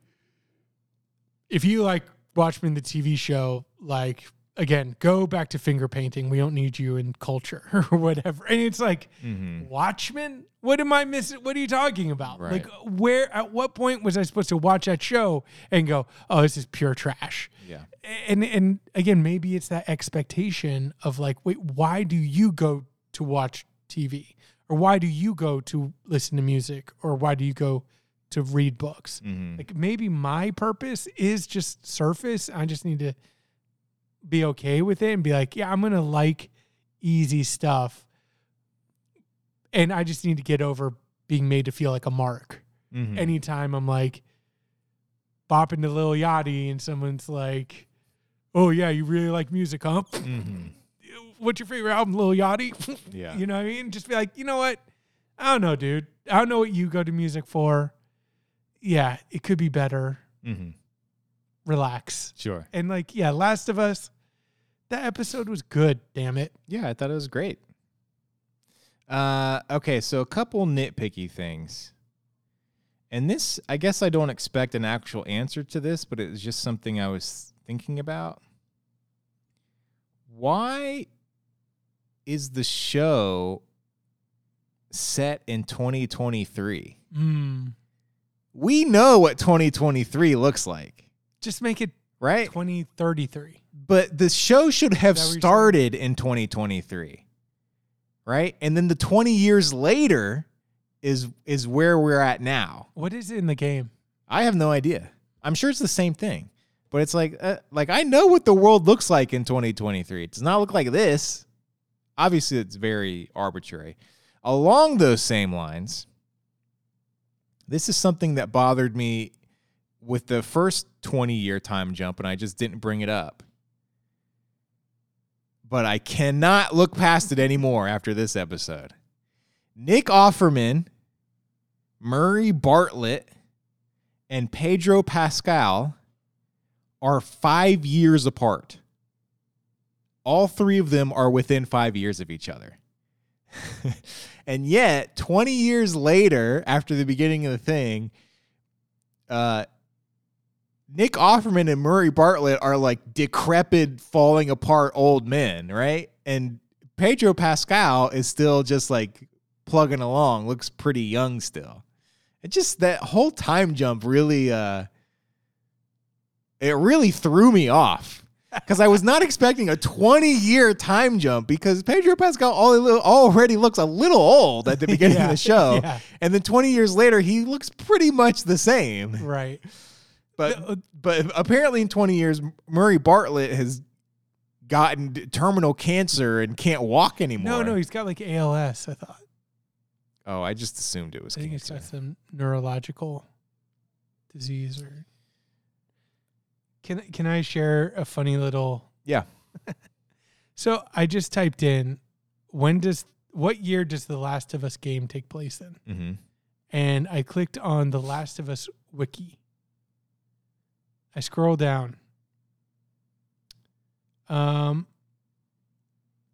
if you like Watchmen, the TV show, like, again, go back to finger painting. We don't need you in culture or whatever. And it's like, Mhm. Watchmen? What am I missing? What are you talking about? Right. Like, where, at what point was I supposed to watch that show and go, oh, this is pure trash? Yeah. And, and again, maybe it's that expectation of like, wait, why do you go to watch TV? Or why do you go to listen to music? Or why do you go to read books? Mhm. Like, maybe my purpose is just surface. I just need to be okay with it and be like, yeah, I'm going to like easy stuff and I just need to get over being made to feel like a mark. Mhm. Anytime I'm like bopping to Lil Yachty and someone's like, "Oh yeah, you really like music, huh? Mhm. What's your favorite album, Lil Yachty?" Yeah. you know what I mean? Just be like, you know what? I don't know, dude. I don't know what you go to music for. Yeah, it could be better. Mhm. Relax. Sure. And like, yeah, Last of Us. That episode was good. Damn it. Yeah, I thought it was great. Uh, okay, so a couple nitpicky things. And this, I guess I don't expect an actual answer to this, but it was just something I was thinking about. Why is the show set in 2023? Mm. We know what 2023 looks like, Just make it right? 2033. But the show should have Is that what you're saying? started in 2023. Right? And then the 20 years later is is where we're at now. What is it in the game? I have no idea. I'm sure it's the same thing. But it's like uh, like I know what the world looks like in 2023. It does not look like this. Obviously it's very arbitrary. Along those same lines, this is something that bothered me with the first 20 year time jump and I just didn't bring it up. But I cannot look past it anymore after this episode. Nick Offerman, Murray Bartlett, and Pedro Pascal are five years apart. All three of them are within five years of each other. and yet, 20 years later, after the beginning of the thing, uh, Nick Offerman and Murray Bartlett are like decrepit, falling apart old men, right? And Pedro Pascal is still just like plugging along, looks pretty young still. It just that whole time jump really uh it really threw me off. Because I was not expecting a 20 year time jump because Pedro Pascal already looks a little old at the beginning of the show. yeah. And then 20 years later, he looks pretty much the same. Right. But uh, but apparently in 20 years, Murray Bartlett has gotten terminal cancer and can't walk anymore. No, no, he's got like ALS. I thought. Oh, I just assumed it was I think cancer. got some neurological disease or. Can Can I share a funny little? Yeah. So I just typed in, when does what year does the Last of Us game take place in? Mm-hmm. And I clicked on the Last of Us wiki. I scroll down. Um.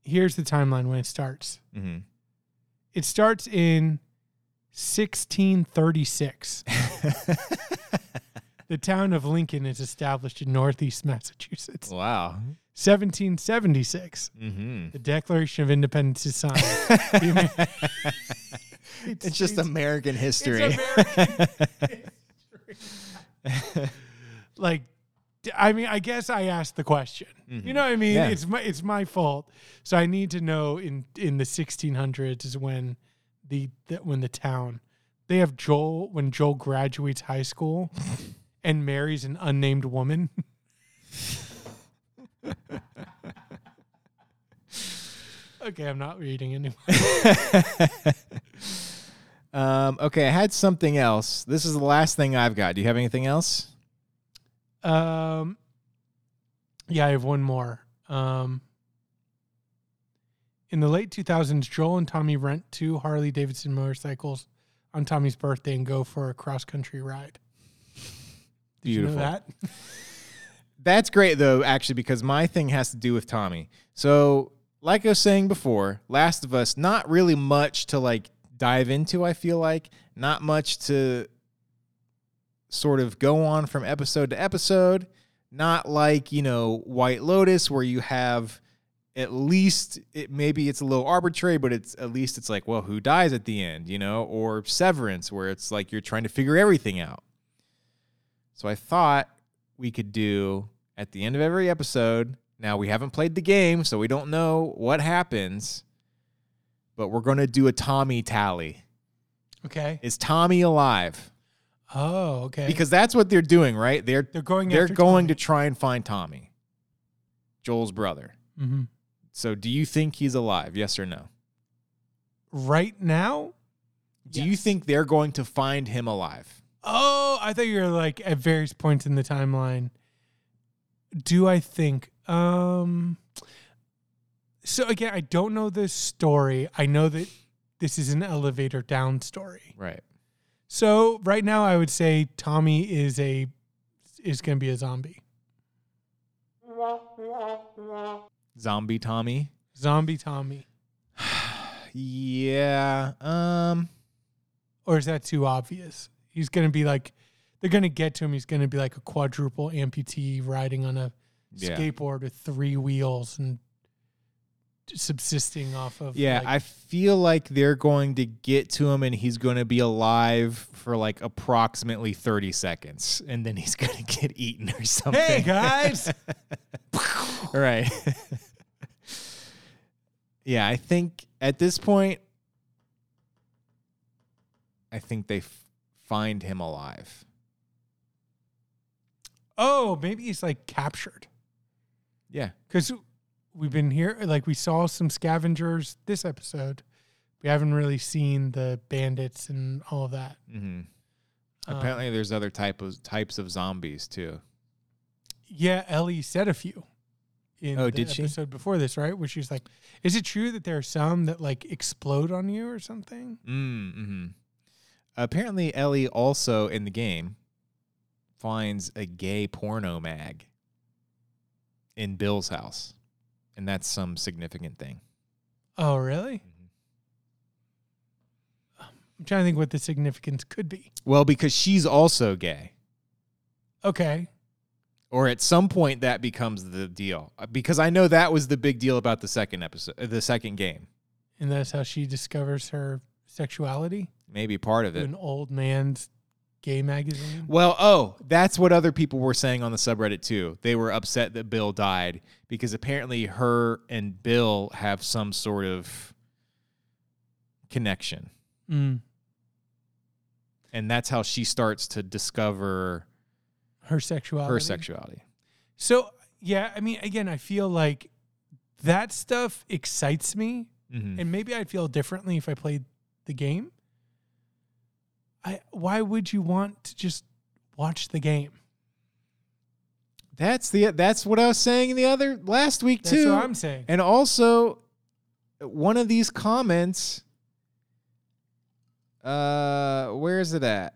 Here's the timeline when it starts. Mm-hmm. It starts in 1636. The town of Lincoln is established in northeast Massachusetts. wow. 1776. Mm-hmm. The Declaration of Independence is signed. Amer- It's just American history. American like, I mean, I guess I asked the question. You know what I mean? Yeah. It's my it's my fault. So I need to know in in the 1600s is when the, the when the town they have Joel when Joel graduates high school and marries an unnamed woman. okay, I'm not reading anymore. um, okay, I had something else. This is the last thing I've got. Do you have anything else? Um, yeah, I have one more. Um, in the late 2000s, Joel and Tommy rent two Harley Davidson motorcycles on Tommy's birthday and go for a cross country ride. Did you Beautiful. know that? That's great though, actually, because my thing has to do with Tommy. So, like I was saying before, Last of Us, not really much to like dive into, I feel like. Not much to sort of go on from episode to episode. Not like, you know, White Lotus where you have at least it maybe it's a little arbitrary, but it's at least it's like, well, who dies at the end, you know, or Severance where it's like you're trying to figure everything out. So I thought we could do at the end of every episode. Now we haven't played the game, so we don't know what happens, but we're going to do a Tommy tally. Okay. Is Tommy alive? Oh, okay. Because that's what they're doing, right? They're they're going. they're going Tommy. to try and find Tommy, Joel's brother. Mhm. So do you think he's alive? Yes or no? right now. Do you think they're going to find him alive? Oh, I thought you were like at various points in the timeline. Do I think? Um. So again, I don't know this story. I know that this is an elevator down story. Right. So right now, I would say Tommy is a is going to be a zombie. Zombie Tommy? Zombie Tommy, Yeah. Um or is that too obvious? He's going to be like, they're going to get to him. He's going to be like a quadruple amputee riding on a yeah. skateboard with three wheels and subsisting off of. Yeah, like- I feel like they're going to get to him and he's going to be alive for like approximately 30 seconds and then he's going to get eaten or something. Hey guys, right. yeah, I think at this point, I think they find him alive. oh, maybe he's like captured Yeah. because we've been here. Like we saw some scavengers this episode. We haven't really seen the bandits and all of that. hmm Um, Apparently, there's other type of types of zombies too. yeah, Ellie said a few. In Oh, the did she? episode before this, right? Where she's like, "Is it true that there are some that like explode on you or something?" Mm-hmm. Apparently, Ellie also in the game finds a gay porno mag in Bill's house, and that's some significant thing. Oh, really? Mhm. I'm trying to think what the significance could be. Well, because she's also gay, Okay. or at some point that becomes the deal. Uh, Because I know that was the big deal about the second episode, uh, the second game. And that's how she discovers her sexuality Maybe part of it. an old man's gay magazine. Well, oh, that's what other people were saying on the subreddit too. They were upset that Bill died because apparently her and Bill have some sort of connection. Mm. And that's how she starts to discover Her sexuality. her sexuality. So, yeah, I mean, again, I feel like that stuff excites me, Mhm. and maybe I'd feel differently if I played the game. I why would you want to just watch the game? That's the that's what I was saying the other last week That's too. what I'm saying. And also, one of these comments, uh, where is it at?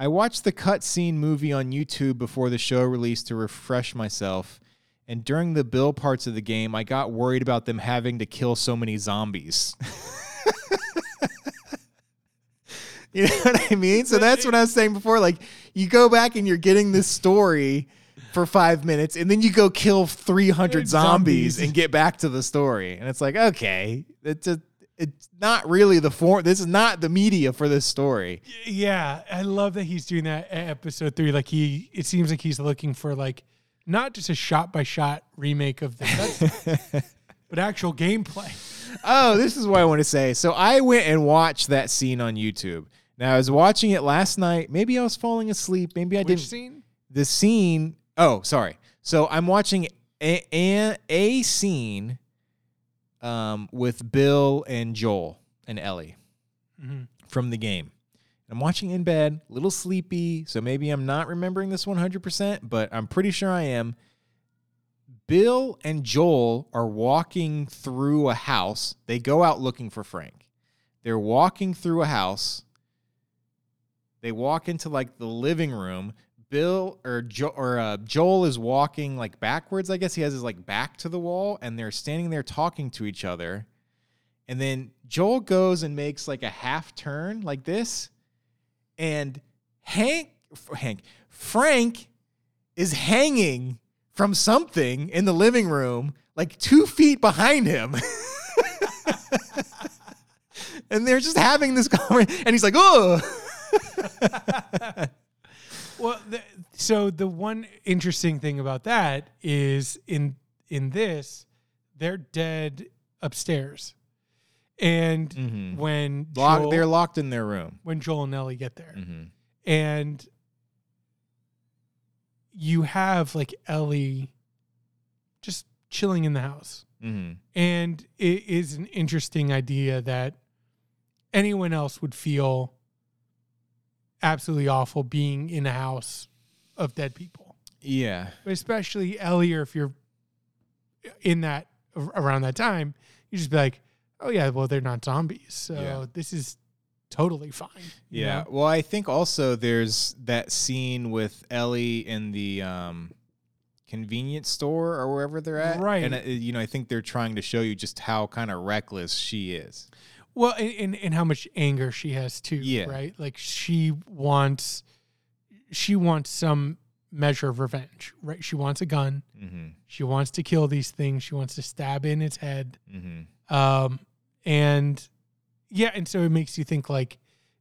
I watched the cutscene movie on YouTube before the show released to refresh myself. And during the Bill parts of the game, I got worried about them having to kill so many zombies. you know what I mean? So that's what I was saying before. Like, you go back and you're getting this story for five minutes, and then you go kill 300 zombies, zombies. and get back to the story. And it's like, okay, it's a, it's not really the form. This is not the media for this story. Yeah, I love that he's doing that at episode three. Like he, it seems like he's looking for like not just a shot by shot remake of the, but actual gameplay. Oh, this is what I want to say. So I went and watched that scene on YouTube. Now I was watching it last night. Maybe I was falling asleep. Maybe I Which didn't. scene? The scene. Oh, sorry. So I'm watching a a, a scene um, with Bill and Joel and Ellie Mhm. from the game. I'm watching in bed, a little sleepy, so maybe I'm not remembering this 100%, but I'm pretty sure I am. Bill and Joel are walking through a house. They go out looking for Frank. They're walking through a house. They walk into like the living room. Bill or jo- or uh, Joel is walking like backwards. I guess he has his like back to the wall, and they're standing there talking to each other. And then Joel goes and makes like a half turn like this, and Hank, Hank, Frank is hanging from something in the living room, like two feet behind him. and they're just having this conversation, and he's like, "Oh." Well, the, so the one interesting thing about that is in in this, they're dead upstairs, and Mhm. when Lock, Joel, they're locked in their room. when Joel and Ellie get there, Mm-hmm. and you have like Ellie just chilling in the house. Mm-hmm. And it is an interesting idea that anyone else would feel absolutely awful being in a house of dead people. Yeah. But especially Ellie, or if you're in that around that time, you just be like, oh, yeah, well, they're not zombies. So Yeah. this is totally fine. you Yeah. know? Well, I think also there's that scene with Ellie in the um, convenience store or wherever they're at. Right. And, uh, you know, I think they're trying to show you just how kind of reckless she is. Well, and, and, and how much anger she has too, Yeah. right? Like she wants, she wants some measure of revenge, right? She wants a gun. Mm-hmm. She wants to kill these things. She wants to stab in its head. Mm-hmm. Um, and yeah, and so it makes you think like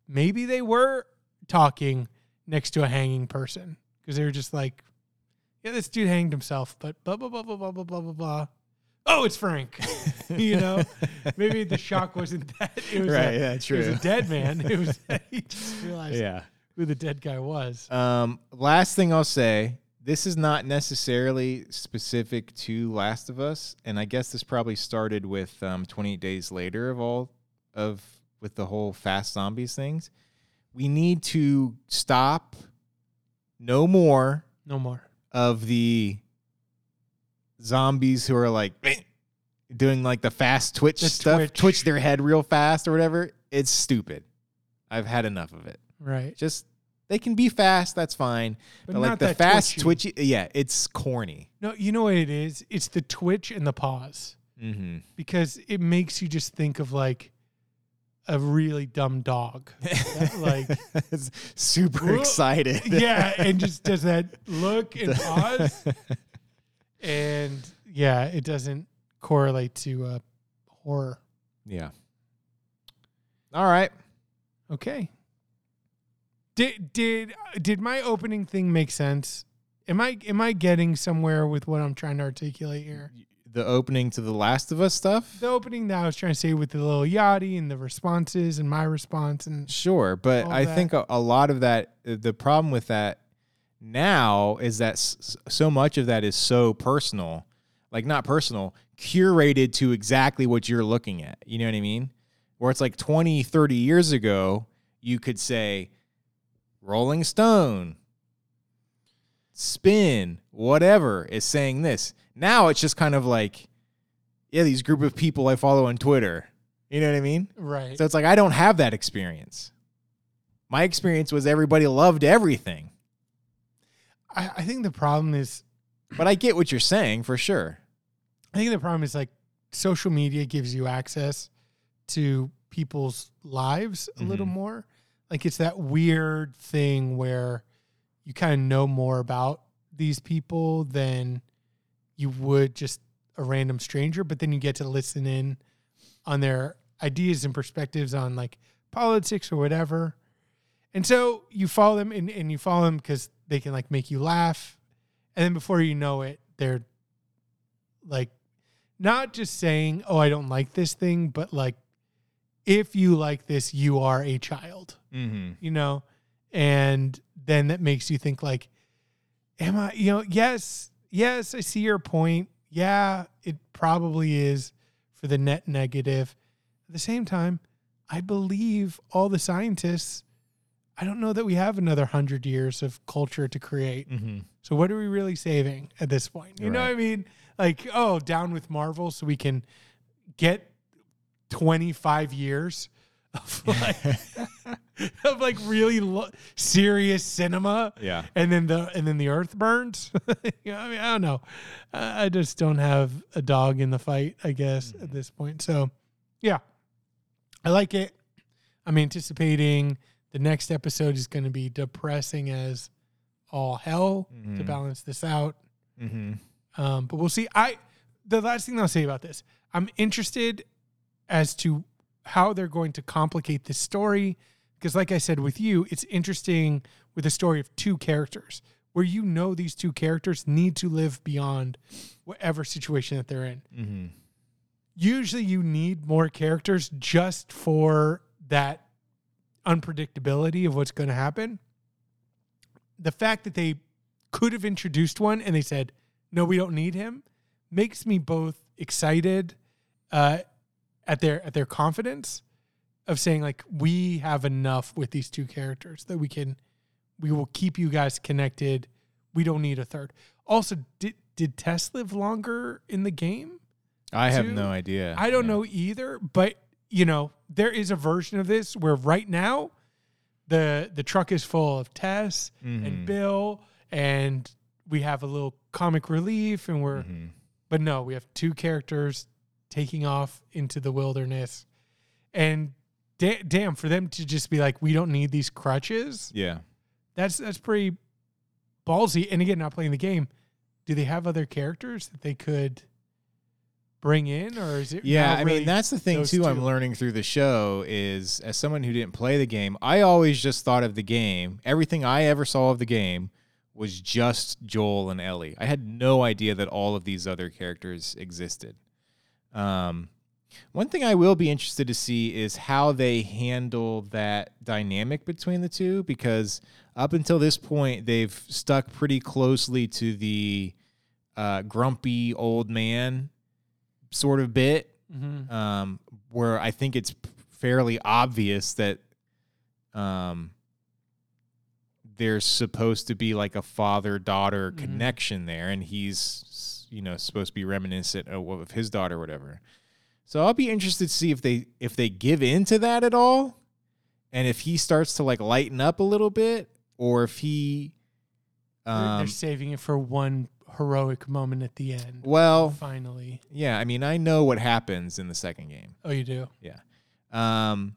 maybe they were talking next to a hanging person because they were just like, yeah, this dude hanged himself, but blah blah blah blah blah blah blah blah blah. Oh, it's Frank. you know, maybe the shock wasn't that it was Right, a, yeah, It was a dead man. It was he just realized Yeah. who the dead guy was. Um, last thing I'll say, this is not necessarily specific to Last of Us, and I guess this probably started with um, 28 Days Later of all of with the whole fast zombies things. We need to stop no more No more. of the zombies who are like doing like the fast twitch The stuff, twitch. twitch their head real fast or whatever. It's stupid. I've had enough of it. Right. Just they can be fast, that's fine. But But, like the fast twitchy. twitchy, yeah, it's corny. No, you know what it is? It's the twitch and the pause. Mm-hmm. because it makes you just think of like a really dumb dog. Like, super Whoa. excited. yeah, and just does that look and pause. And yeah, it doesn't correlate to uh, horror. yeah. All right. Okay. Did did did my opening thing make sense? Am I am I getting somewhere with what I'm trying to articulate here? The opening to the Last of Us stuff. The opening that I was trying to say with the Lil Yachty and the responses and my response and Sure, but I that. think a, a lot of that, uh, the problem with that, Now is that s- so much of that is so personal, like not personal, curated to exactly what you're looking at. You know what I mean? Where it's like 20, 30 years ago, you could say Rolling Stone, Spin, whatever is saying this. Now it's just kind of like, yeah, these group of people I follow on Twitter. You know what I mean? Right. So it's like I don't have that experience. My experience was everybody loved everything. I, I think the problem is But I get what you're saying for sure. I think the problem is like social media gives you access to people's lives a little Mhm. more. Like it's that weird thing where you kind of know more about these people than you would just a random stranger, but then you get to listen in on their ideas and perspectives on like politics or whatever. And so you follow them and, and you follow them because they can like make you laugh. And then before you know it, they're like not just saying, "Oh, I don't like this thing," but like, if you like this, you are a child, Mm-hmm. you know, and then that makes you think like, "Am I?" You know, yes, yes, I see your point. Yeah, it probably is for the net negative. At the same time, I believe all the scientists. I don't know that we have another hundred years of culture to create. Mm-hmm. So what are we really saving at this point? You know what I mean? Like, oh, down with Marvel so we can get 25 years of like of like really lo- serious cinema Yeah. and then the and then the earth burns. you know, I mean, I don't know. I I just don't have a dog in the fight, I guess, at this point. So, yeah. I like it. I'm anticipating the next episode is going to be depressing as all hell to Mhm. balance this out. Mm-hmm. Um, but we'll see. I the last thing I'll say about this, I'm interested as to how they're going to complicate this story because, like I said with you, it's interesting with a story of two characters where you know these two characters need to live beyond whatever situation that they're in. Mm-hmm. Usually, you need more characters just for that unpredictability of what's going to happen. The fact that they could have introduced one and they said, no, we don't need him, makes me both excited uh, at their at their confidence of saying like we have enough with these two characters that we can we will keep you guys connected. We don't need a third. Also, did did Tess live longer in the game? I have no idea. I don't Yeah. know either, but you know, there is a version of this where right now the the truck is full of Tess Mhm. and Bill and we have a little comic relief and we're Mhm. but no, we have two characters taking off into the wilderness. And da- damn for them to just be like we don't need these crutches. Yeah. That's that's pretty ballsy. And again, not playing the game. Do they have other characters that they could bring in or is it Yeah, I really mean that's the thing too. I'm learning through the show is as someone who didn't play the game, I always just thought of the game. Everything I ever saw of the game was just Joel and Ellie. I had no idea that all of these other characters existed. Um, one thing I will be interested to see is how they handle that dynamic between the two because up until this point they've stuck pretty closely to the uh, grumpy old man sort of bit Mhm. um, where I think it's fairly obvious that um, there's supposed to be like a father daughter Mhm. connection there, and he's you know supposed to be reminiscent of, of his daughter, or whatever. So I'll be interested to see if they if they give into that at all, and if he starts to like lighten up a little bit, or if he. They're- Um, they're saving it for one heroic moment at the end. well, finally. yeah, I mean, I know what happens in the second game. Oh, you do. Yeah. Um,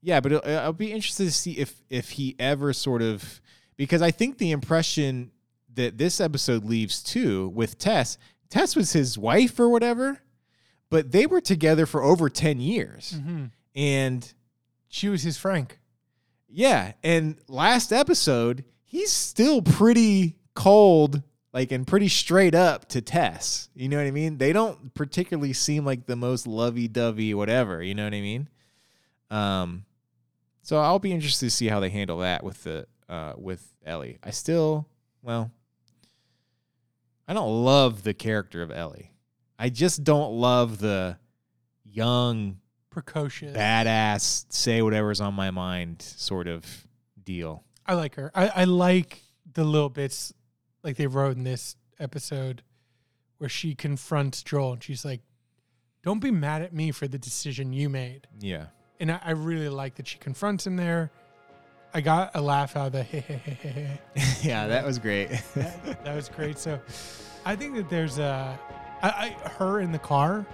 yeah, but it'll, I'll be interested to see if if he ever sort of because I think the impression that this episode leaves too with Tess, Tess was his wife or whatever, but they were together for over ten years, hmm and She was his Frank. yeah, and last episode he's still pretty cold. Like and pretty straight up to Tess. You know what I mean? They don't particularly seem like the most lovey dovey, whatever. You know what I mean? Um, so I'll be interested to see how they handle that with the uh, with Ellie. I still, well, I don't love the character of Ellie. I just don't love the young, Precocious. badass, say whatever's on my mind sort of deal. I like her. I, I like the little bits like they wrote in this episode where she confronts Joel and she's like, Don't be mad at me for the decision you made. Yeah. And I, I really like that she confronts him there. I got a laugh out of the hey, hey, hey, hey, hey. yeah, that was great. That, that was great. So I think that there's a I, I her in the car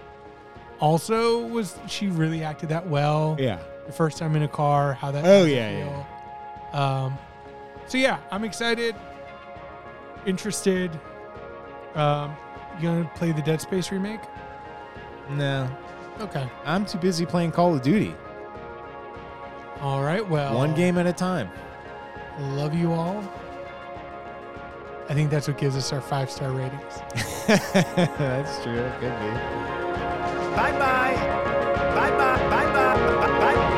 also was she really acted that well. yeah. The first time in a car, how that Oh, made you yeah. Um so yeah, I'm excited, interested. Um you gonna play the Dead Space remake? No. Okay. I'm too busy playing Call of Duty. All right. Well One game at a time. Love you all. I think that's what gives us our five star ratings. That's true. It could be. Bye bye. Bye bye. Bye bye. Bye bye.